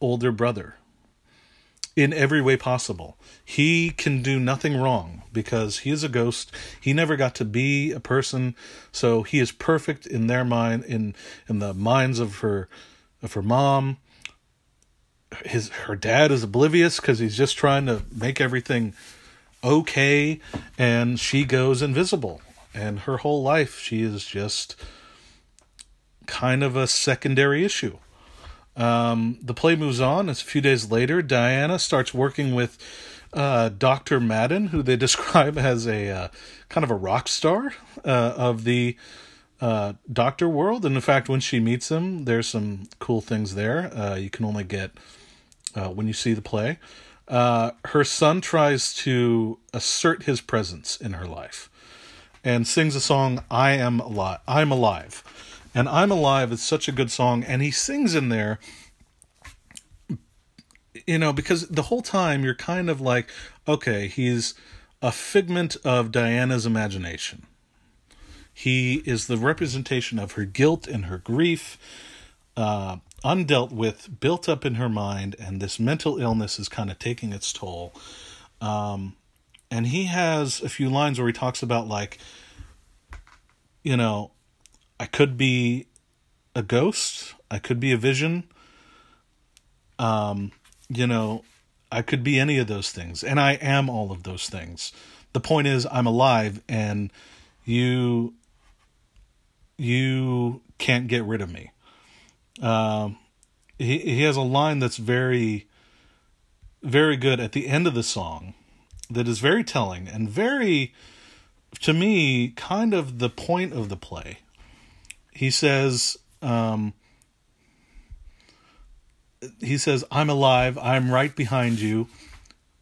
older brother in every way possible. He can do nothing wrong because he is a ghost. He never got to be a person, so he is perfect in their mind in in the minds of her of her mom. His her dad is oblivious cuz he's just trying to make everything okay and she goes invisible. And her whole life she is just kind of a secondary issue. Um, the play moves on. It's a few days later. Diana starts working with uh, Dr. Madden, who they describe as a uh, kind of a rock star uh, of the uh, doctor world. And in fact, when she meets him, there's some cool things there. Uh, you can only get uh, when you see the play. her son tries to assert his presence in her life and sings a song, I Am Alive. I'm Alive and I'm Alive is such a good song, and he sings in there, you know, because the whole time you're kind of like, okay, he's a figment of Diana's imagination. He is the representation of her guilt and her grief, uh, undealt with, built up in her mind, and this mental illness is kind of taking its toll. Um, and he has a few lines where he talks about, like, you know, I could be a ghost. I could be a vision. Um, you know, I could be any of those things, and I am all of those things. The point is, I'm alive, and you you can't get rid of me. Um, he he has a line that's very very good at the end of the song that is very telling and very to me kind of the point of the play he says, um, he says, I'm alive. I'm right behind you.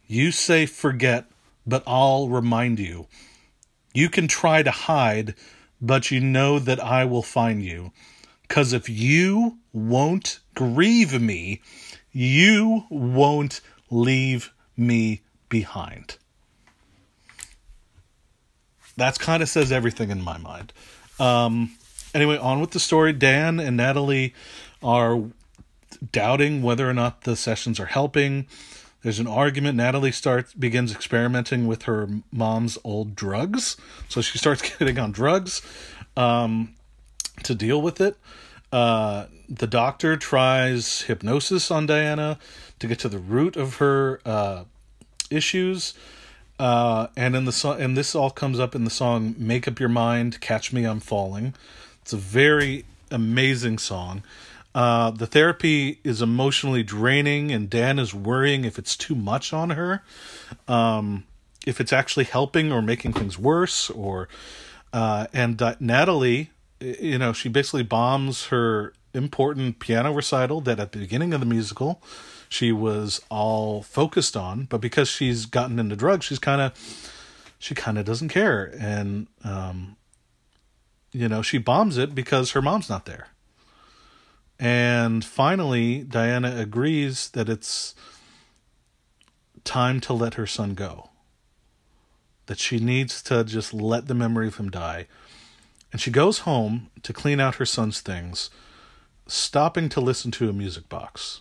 You say forget, but I'll remind you. You can try to hide, but you know that I will find you. Because if you won't grieve me, you won't leave me behind. That's kind of says everything in my mind. Um, anyway, on with the story. Dan and Natalie are doubting whether or not the sessions are helping. There's an argument. Natalie starts begins experimenting with her mom's old drugs, so she starts getting on drugs um, to deal with it. Uh, the doctor tries hypnosis on Diana to get to the root of her uh, issues. Uh, and in the song, and this all comes up in the song "Make Up Your Mind, Catch Me, I'm Falling." It's a very amazing song. Uh, the therapy is emotionally draining, and Dan is worrying if it's too much on her, um, if it's actually helping or making things worse. Or uh, and uh, Natalie, you know, she basically bombs her important piano recital that at the beginning of the musical she was all focused on, but because she's gotten into drugs, she's kind of she kind of doesn't care, and um, you know, she bombs it because her mom's not there. And finally, Diana agrees that it's time to let her son go. That she needs to just let the memory of him die. And she goes home to clean out her son's things, stopping to listen to a music box.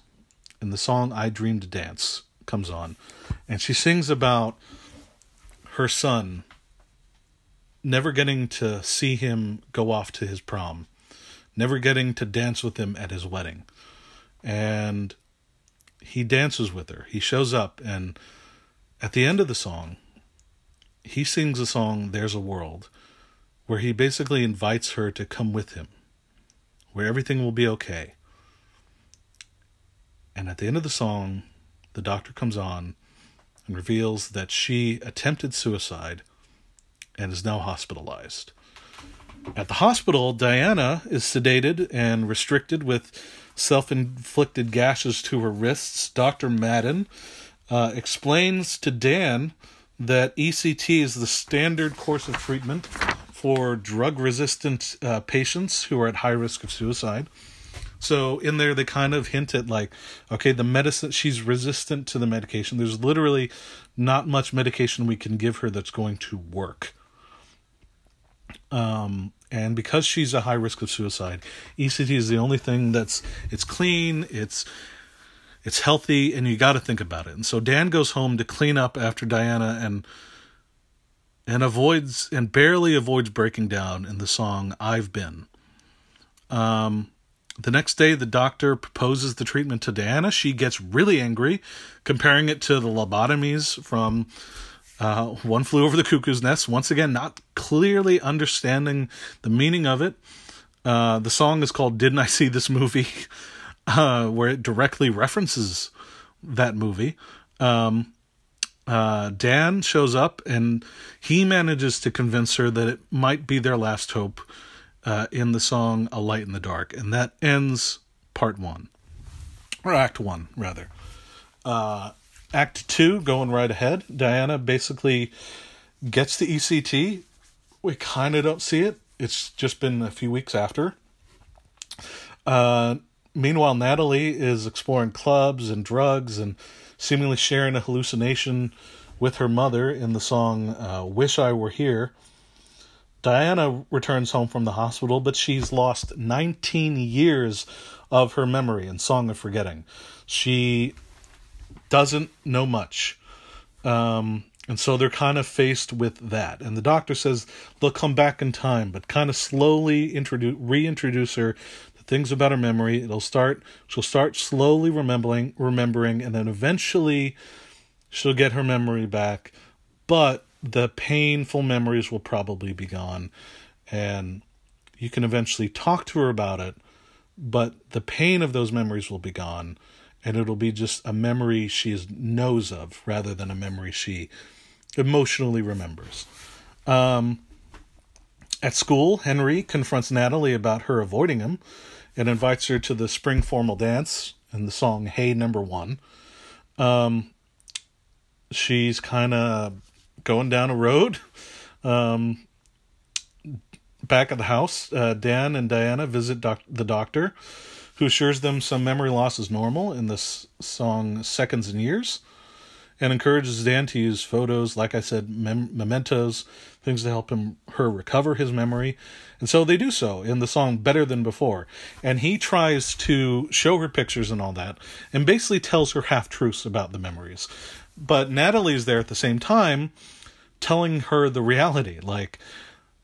And the song I Dream to Dance comes on. And she sings about her son never getting to see him go off to his prom, never getting to dance with him at his wedding. And he dances with her. He shows up, and at the end of the song, he sings a song, There's a World, where he basically invites her to come with him, where everything will be okay. And at the end of the song, the doctor comes on and reveals that she attempted suicide and is now hospitalized. At the hospital, Diana is sedated and restricted with self inflicted gashes to her wrists. Dr. Madden uh, explains to Dan that ECT is the standard course of treatment for drug resistant uh, patients who are at high risk of suicide. So in there, they kind of hint at like, okay, the medicine, she's resistant to the medication. There's literally not much medication we can give her that's going to work. Um, and because she's a high risk of suicide, ECT is the only thing that's it's clean, it's it's healthy, and you got to think about it. And so Dan goes home to clean up after Diana and and avoids and barely avoids breaking down in the song "I've Been." Um, the next day, the doctor proposes the treatment to Diana. She gets really angry, comparing it to the lobotomies from uh, One Flew Over the Cuckoo's Nest. Once again, not clearly understanding the meaning of it. Uh, the song is called Didn't I See This Movie? Uh, where it directly references that movie. Um, uh, Dan shows up and he manages to convince her that it might be their last hope uh, in the song A Light in the Dark. And that ends part one, or act one, rather. Act two, going right ahead, Diana basically gets the ECT. We kind of don't see it. It's just been a few weeks after. Uh, meanwhile, Natalie is exploring clubs and drugs and seemingly sharing a hallucination with her mother in the song uh, Wish I Were Here. Diana returns home from the hospital, but she's lost 19 years of her memory in Song of Forgetting. She doesn't know much. Um, and so they're kind of faced with that. And the doctor says they'll come back in time, but kind of slowly introduce, reintroduce her to things about her memory. It'll start, she'll start slowly remembering, remembering, and then eventually she'll get her memory back. But the painful memories will probably be gone. And you can eventually talk to her about it, but the pain of those memories will be gone. And it'll be just a memory she knows of rather than a memory she emotionally remembers. Um, at school, Henry confronts Natalie about her avoiding him and invites her to the spring formal dance and the song Hey Number One. Um, she's kind of going down a road. Um, back at the house, uh, Dan and Diana visit doc- the doctor, who assures them some memory loss is normal in this song Seconds and Years, and encourages Dan to use photos, like I said, mem- mementos, things to help him her recover his memory. And so they do so in the song Better Than Before. And he tries to show her pictures and all that, and basically tells her half truths about the memories. But Natalie's there at the same time telling her the reality. Like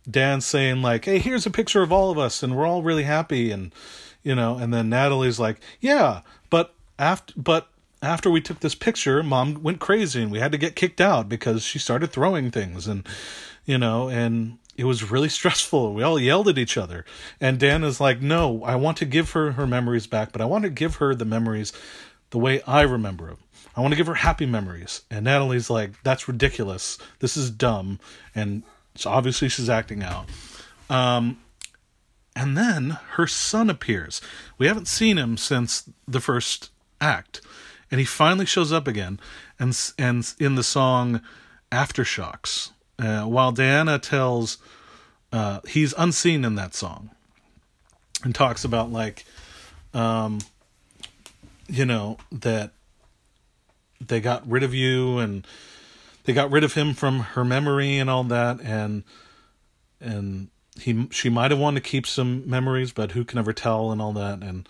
Dan saying like, "Hey, here's a picture of all of us and we're all really happy." And you know, and then Natalie's like, "Yeah, but after but after we took this picture, mom went crazy and we had to get kicked out because she started throwing things and you know, and it was really stressful. We all yelled at each other. And Dan is like, "No, I want to give her her memories back, but I want to give her the memories the way I remember them." I want to give her happy memories. And Natalie's like, that's ridiculous. This is dumb. And so obviously she's acting out. Um, and then her son appears. We haven't seen him since the first act. And he finally shows up again. And, and in the song Aftershocks, uh, while Diana tells, uh, he's unseen in that song and talks about like, um, you know, that they got rid of you and they got rid of him from her memory and all that and and he she might have wanted to keep some memories but who can ever tell and all that and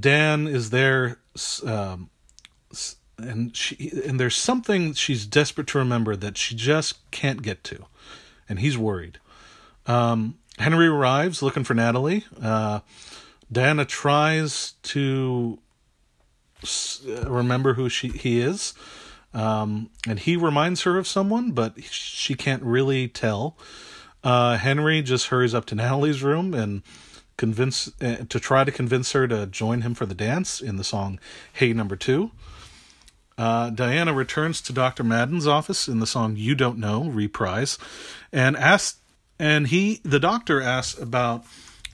Dan is there um, and she and there's something she's desperate to remember that she just can't get to and he's worried um, Henry arrives looking for Natalie uh, Diana tries to remember who she he is. Um, and he reminds her of someone, but she can't really tell. Uh, Henry just hurries up to Natalie's room and convince uh, to try to convince her to join him for the dance in the song "Hey Number 2. Uh, Diana returns to Dr. Madden's office in the song "You Don't Know" reprise, and asks, and he, the doctor, asks about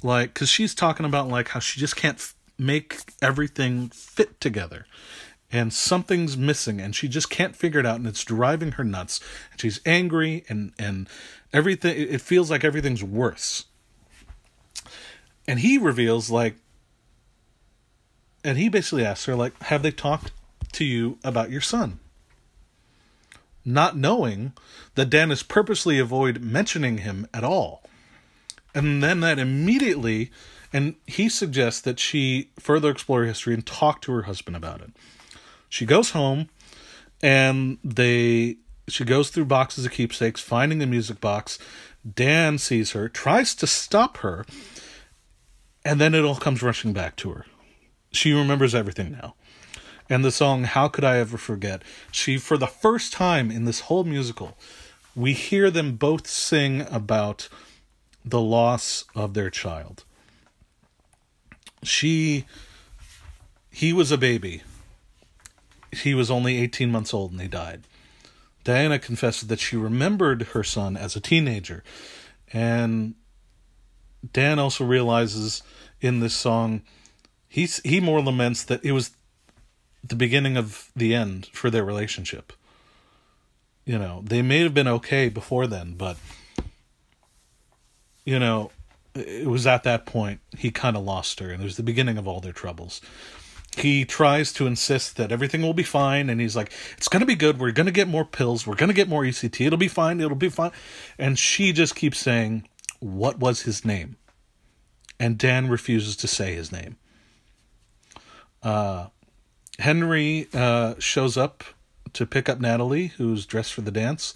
like because she's talking about like how she just can't f- make everything fit together and something's missing and she just can't figure it out and it's driving her nuts. And she's angry and and everything it feels like everything's worse. And he reveals like and he basically asks her like have they talked to you about your son? Not knowing that Dan is purposely avoid mentioning him at all. And then that immediately and he suggests that she further explore history and talk to her husband about it she goes home and they she goes through boxes of keepsakes finding the music box. Dan sees her tries to stop her and then it all comes rushing back to her. She remembers everything now. And the song how could i ever forget? She for the first time in this whole musical we hear them both sing about the loss of their child. She he was a baby he was only 18 months old and he died. Diana confessed that she remembered her son as a teenager. And Dan also realizes in this song, he's, he more laments that it was the beginning of the end for their relationship. You know, they may have been okay before then, but, you know, it was at that point he kind of lost her, and it was the beginning of all their troubles he tries to insist that everything will be fine and he's like it's going to be good. We're going to get more pills. We're going to get more ect it'll be fine. It'll be fine. And she just keeps saying what was his name? And dan refuses to say his name. Uh, henry uh, shows up to pick up natalie who's dressed for the dance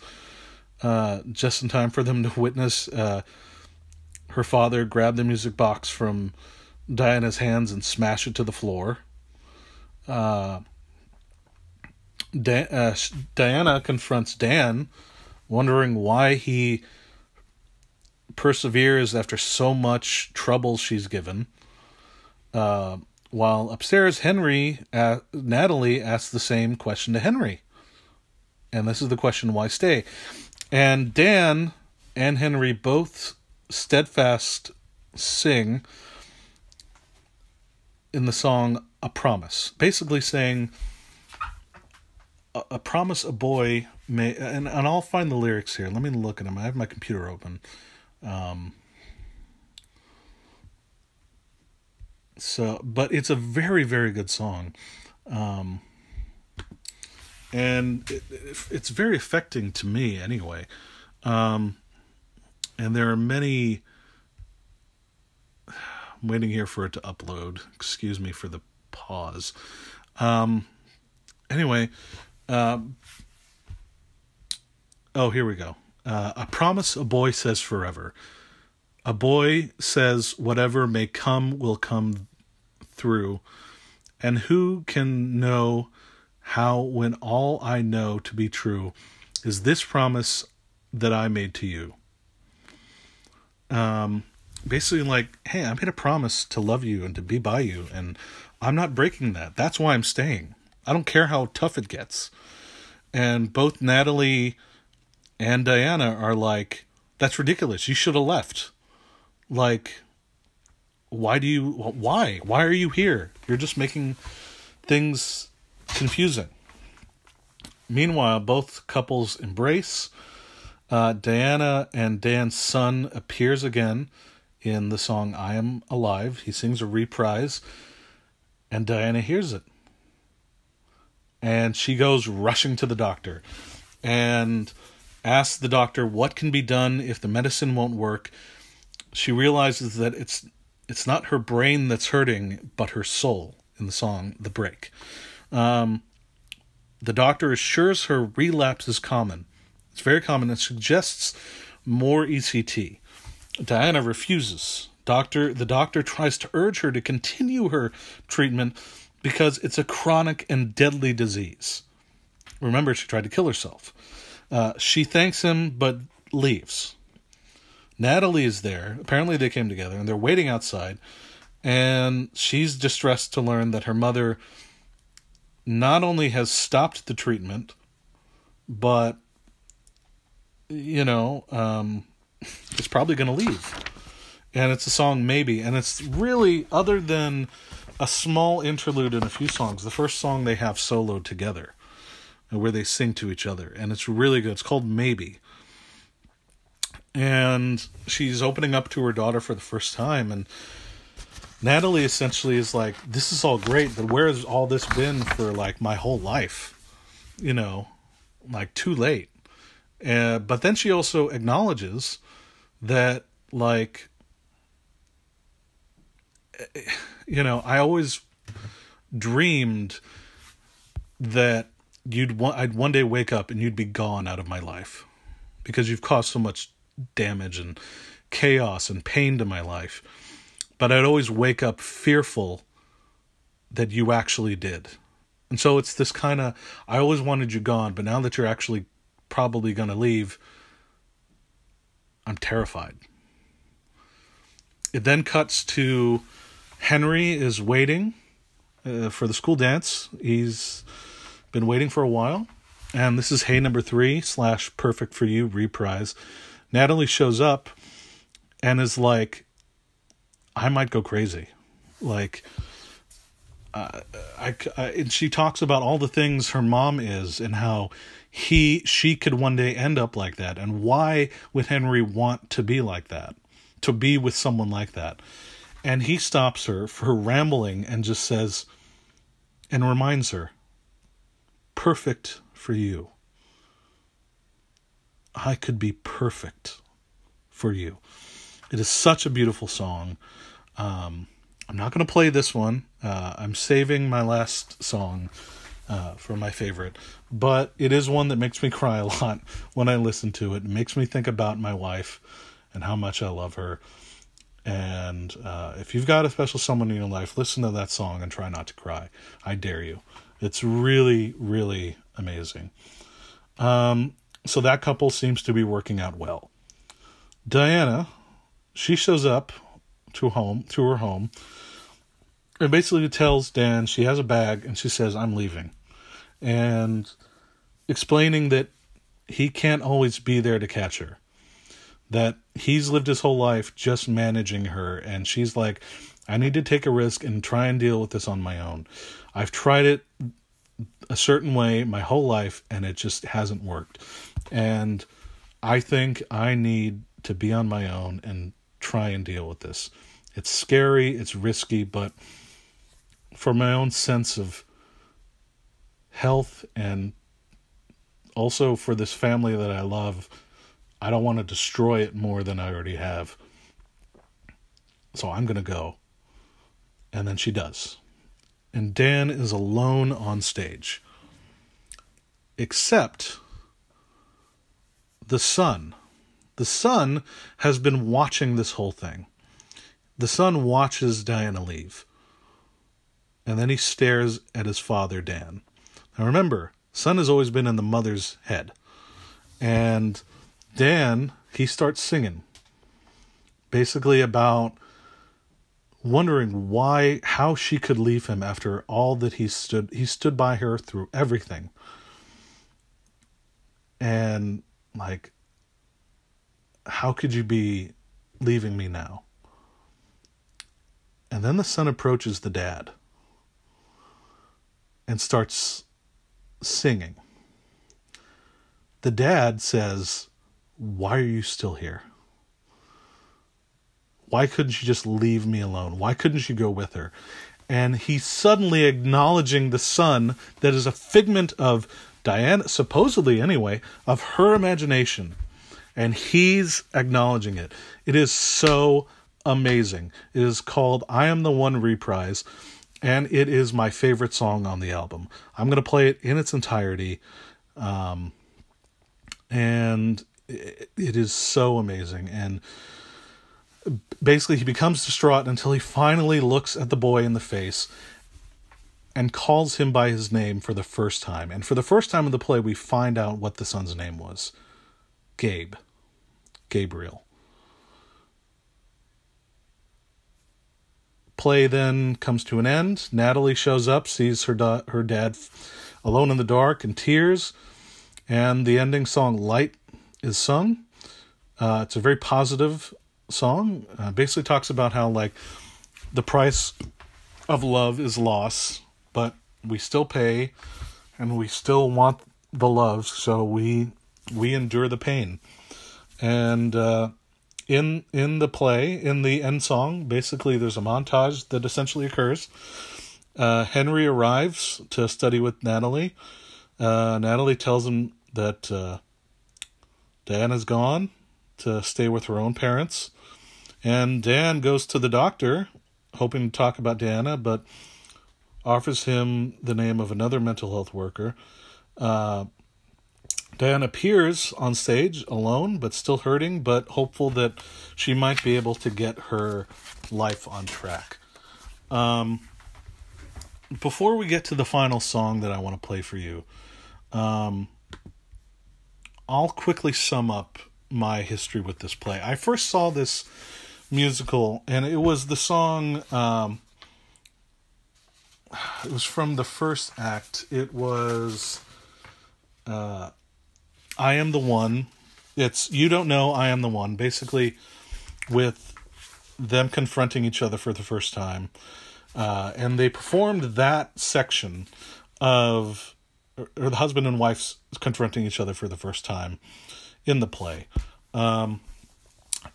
uh, just in time for them to witness uh, her father grab the music box from diana's hands and smash it to the floor uh, Dan, uh, Diana confronts Dan, wondering why he perseveres after so much trouble she's given. Uh, while upstairs, Henry, uh, Natalie asks the same question to Henry. And this is the question why stay? And Dan and Henry both steadfast sing in the song a promise, basically saying a, a promise a boy may, and, and I'll find the lyrics here. Let me look at them. I have my computer open. Um, so, but it's a very, very good song. Um, and it, it's very affecting to me anyway. Um, and there are many. I'm waiting here for it to upload. Excuse me for the pause. Um, anyway, um, oh, here we go. Uh, a promise a boy says forever. A boy says whatever may come will come through. And who can know how, when all I know to be true is this promise that I made to you? Um, basically, like, hey, I made a promise to love you and to be by you, and I'm not breaking that. That's why I'm staying. I don't care how tough it gets. And both Natalie and Diana are like, that's ridiculous. You should have left. Like, why do you, why? Why are you here? You're just making things confusing. Meanwhile, both couples embrace. Uh, Diana and Dan's son appears again in the song I Am Alive. He sings a reprise and Diana hears it. And she goes rushing to the doctor and asks the doctor what can be done if the medicine won't work. She realizes that it's it's not her brain that's hurting, but her soul in the song The Break. Um, the doctor assures her relapse is common. It's very common and suggests more ECT. Diana refuses. Doctor, the doctor tries to urge her to continue her treatment because it's a chronic and deadly disease. remember she tried to kill herself. Uh, she thanks him but leaves. Natalie is there. Apparently, they came together and they're waiting outside. And she's distressed to learn that her mother not only has stopped the treatment, but, you know, um, is probably going to leave. And it's a song, Maybe. And it's really, other than a small interlude in a few songs, the first song they have soloed together, where they sing to each other. And it's really good. It's called Maybe and she's opening up to her daughter for the first time and Natalie essentially is like this is all great but where has all this been for like my whole life you know like too late uh, but then she also acknowledges that like you know I always dreamed that you'd one I'd one day wake up and you'd be gone out of my life because you've caused so much damage and chaos and pain to my life. But I'd always wake up fearful that you actually did. And so it's this kind of I always wanted you gone, but now that you're actually probably going to leave, I'm terrified. It then cuts to Henry is waiting uh, for the school dance. He's been waiting for a while. And this is Hey Number Three slash Perfect for You reprise. Natalie shows up and is like, I might go crazy. Like, uh, I, I, and she talks about all the things her mom is and how he she could one day end up like that and why would henry want to be like that to be with someone like that and he stops her for rambling and just says and reminds her perfect for you I could be perfect for you. It is such a beautiful song. Um, I'm not going to play this one. Uh, I'm saving my last song uh, for my favorite, but it is one that makes me cry a lot when I listen to it. It makes me think about my wife and how much I love her. And uh, if you've got a special someone in your life, listen to that song and try not to cry. I dare you. It's really, really amazing. Um, so that couple seems to be working out well. Diana, she shows up to home to her home and basically tells Dan she has a bag and she says, I'm leaving. And explaining that he can't always be there to catch her. That he's lived his whole life just managing her, and she's like, I need to take a risk and try and deal with this on my own. I've tried it a certain way my whole life and it just hasn't worked. And I think I need to be on my own and try and deal with this. It's scary, it's risky, but for my own sense of health and also for this family that I love, I don't want to destroy it more than I already have. So I'm going to go. And then she does. And Dan is alone on stage. Except the son. The son has been watching this whole thing. The son watches Diana leave. And then he stares at his father, Dan. Now remember, son has always been in the mother's head. And Dan, he starts singing. Basically about wondering why how she could leave him after all that he stood he stood by her through everything. And like, how could you be leaving me now? And then the son approaches the dad and starts singing. The dad says, Why are you still here? Why couldn't you just leave me alone? Why couldn't you go with her? And he's suddenly acknowledging the son that is a figment of Diana, supposedly anyway, of her imagination. And he's acknowledging it. It is so amazing. It is called I Am the One Reprise, and it is my favorite song on the album. I'm going to play it in its entirety. Um, and it, is so amazing. And basically, he becomes distraught until he finally looks at the boy in the face and calls him by his name for the first time. And for the first time in the play, we find out what the son's name was Gabe. Gabriel. Play then comes to an end. Natalie shows up, sees her da- her dad alone in the dark in tears, and the ending song "Light" is sung. Uh, it's a very positive song. Uh, basically, talks about how like the price of love is loss, but we still pay, and we still want the love, so we we endure the pain. And uh, in in the play, in the end song, basically there's a montage that essentially occurs. Uh, Henry arrives to study with Natalie. Uh, Natalie tells him that Diana's gone to stay with her own parents. And Dan goes to the doctor, hoping to talk about Diana, but offers him the name of another mental health worker. Uh, appears on stage alone, but still hurting, but hopeful that she might be able to get her life on track. Um, before we get to the final song that I want to play for you, um, I'll quickly sum up my history with this play. I first saw this musical, and it was the song. Um, it was from the first act. It was. Uh, I am the one. It's you don't know I am the one. Basically, with them confronting each other for the first time, uh, and they performed that section of or the husband and wife confronting each other for the first time in the play. Um,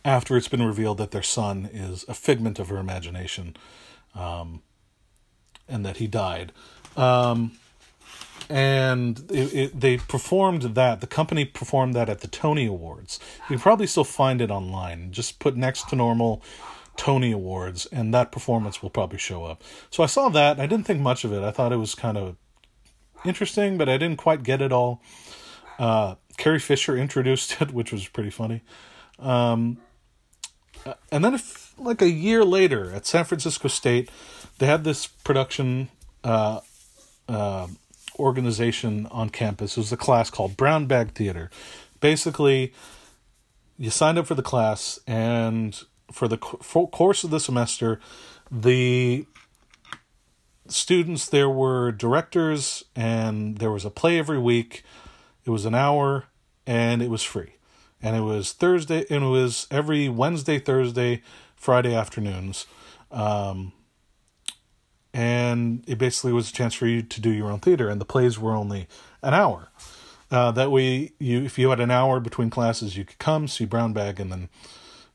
after it's been revealed that their son is a figment of her imagination, um, and that he died. Um, and it, it, they performed that. The company performed that at the Tony Awards. You can probably still find it online. Just put next to normal Tony Awards, and that performance will probably show up. So I saw that. I didn't think much of it. I thought it was kind of interesting, but I didn't quite get it all. Uh, Carrie Fisher introduced it, which was pretty funny. Um, and then, if, like a year later, at San Francisco State, they had this production. Uh, uh, organization on campus. It was a class called Brown Bag Theater. Basically, you signed up for the class, and for the co- course of the semester, the students there were directors, and there was a play every week. It was an hour, and it was free. And it was Thursday, and it was every Wednesday, Thursday, Friday afternoons. Um, and it basically was a chance for you to do your own theater and the plays were only an hour uh, that way you if you had an hour between classes you could come see brown bag and then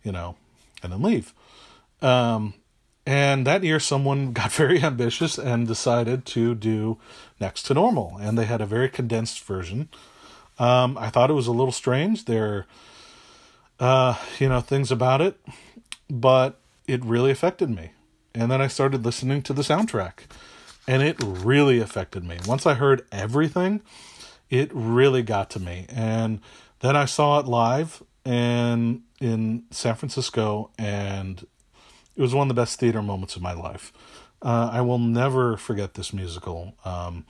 you know and then leave um, and that year someone got very ambitious and decided to do next to normal and they had a very condensed version um, i thought it was a little strange there uh, you know things about it but it really affected me and then I started listening to the soundtrack, and it really affected me. Once I heard everything, it really got to me. And then I saw it live and in San Francisco, and it was one of the best theater moments of my life. Uh, I will never forget this musical. Um,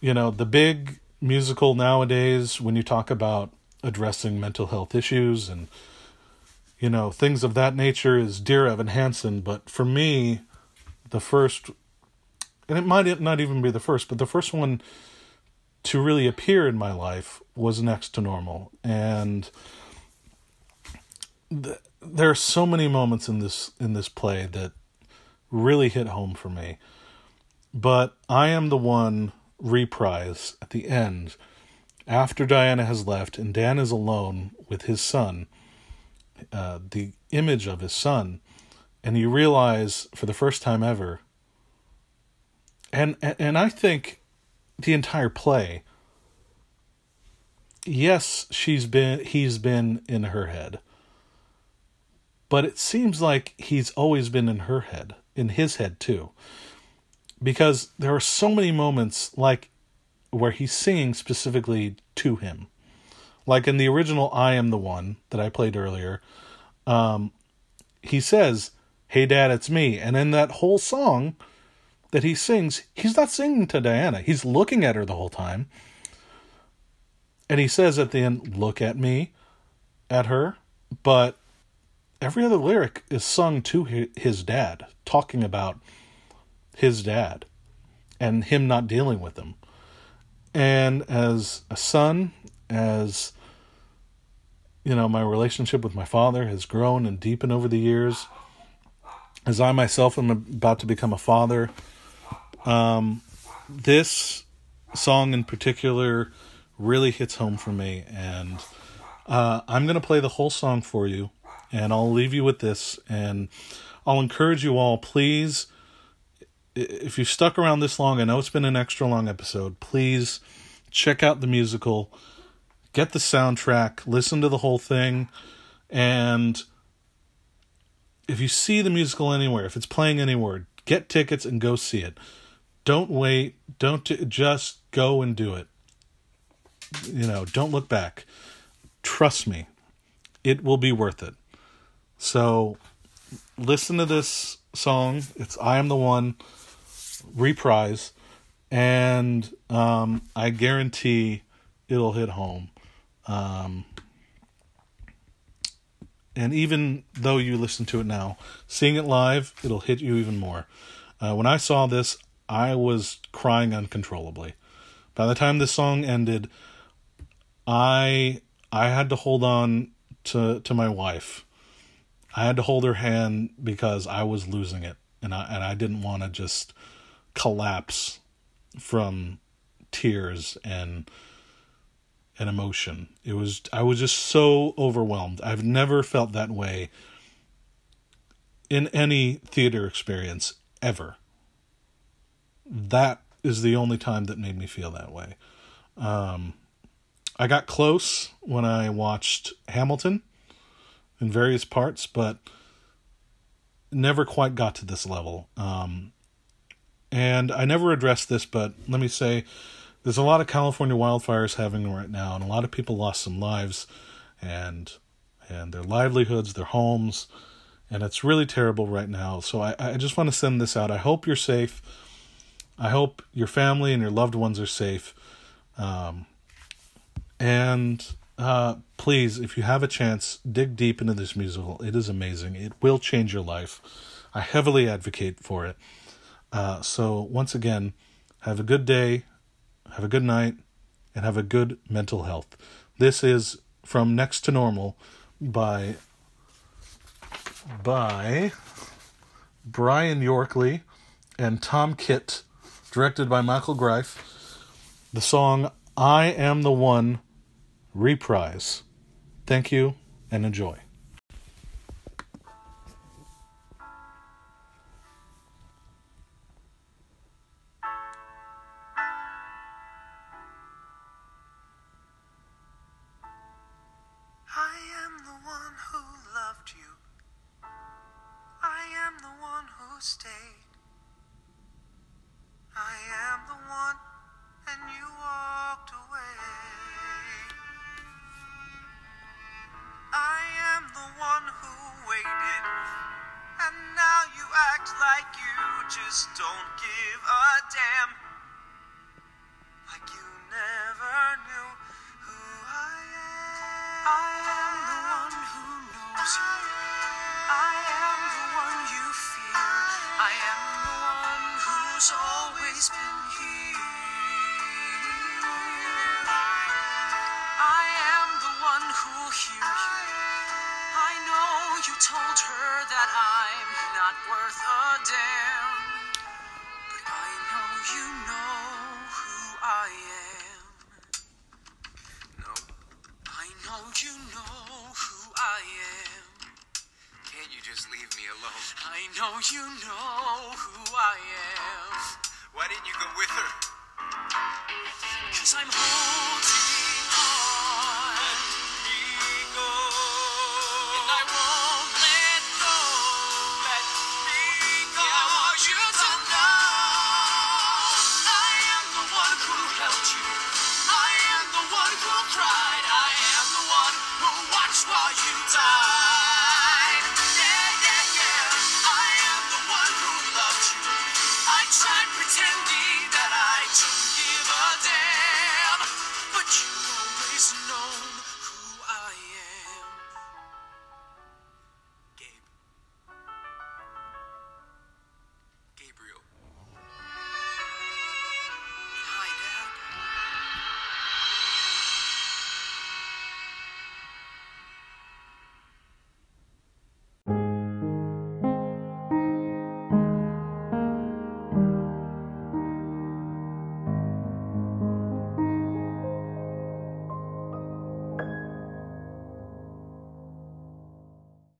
you know, the big musical nowadays, when you talk about addressing mental health issues and you know, things of that nature is Dear Evan Hansen. But for me, the first, and it might not even be the first, but the first one to really appear in my life was Next to Normal. And th- there are so many moments in this in this play that really hit home for me. But I am the one reprise at the end after Diana has left and Dan is alone with his son uh, the image of his son, and you realize for the first time ever, and and I think the entire play. Yes, she's been he's been in her head. But it seems like he's always been in her head, in his head too. Because there are so many moments like where he's singing specifically to him like in the original I Am the One that I played earlier, um, he says, Hey dad, it's me. And in that whole song, that he sings, he's not singing to Diana. He's looking at her the whole time. And he says at the end, Look at me, at her. But every other lyric is sung to his dad, talking about his dad and him not dealing with him. And as a son, as you know, my relationship with my father has grown and deepened over the years. As I myself am about to become a father, um, this song in particular really hits home for me. And uh, I'm going to play the whole song for you, and I'll leave you with this. And I'll encourage you all, please, if you've stuck around this long, I know it's been an extra long episode, please check out the musical get the soundtrack, listen to the whole thing, and if you see the musical anywhere, if it's playing anywhere, get tickets and go see it. Don't wait. Don't t- just go and do it. You know, don't look back. Trust me, it will be worth it. So, listen to this song. It's I Am the One reprise, and um, I guarantee it'll hit home. Um, and even though you listen to it now, seeing it live, it'll hit you even more. Uh, when I saw this, I was crying uncontrollably. By the time this song ended, I I had to hold on to to my wife. I had to hold her hand because I was losing it, and I and I didn't want to just collapse from tears and and emotion. It was I was just so overwhelmed. I've never felt that way in any theater experience ever. That is the only time that made me feel that way. Um, I got close when I watched Hamilton in various parts, but never quite got to this level. Um, and I never addressed this, but let me say there's a lot of California wildfires having right now, and a lot of people lost some lives, and and their livelihoods, their homes, and it's really terrible right now. So I, I just want to send this out. I hope you're safe. I hope your family and your loved ones are safe. Um, and uh, please, if you have a chance, dig deep into this musical. It is amazing. It will change your life. I heavily advocate for it. Uh, so once again, have a good day, have a good night, and have a good mental health. This is from Next to Normal by by Brian Yorkey and Tom Kitt, directed by Michael Greif. The song I Am the One reprise. Thank you and enjoy. I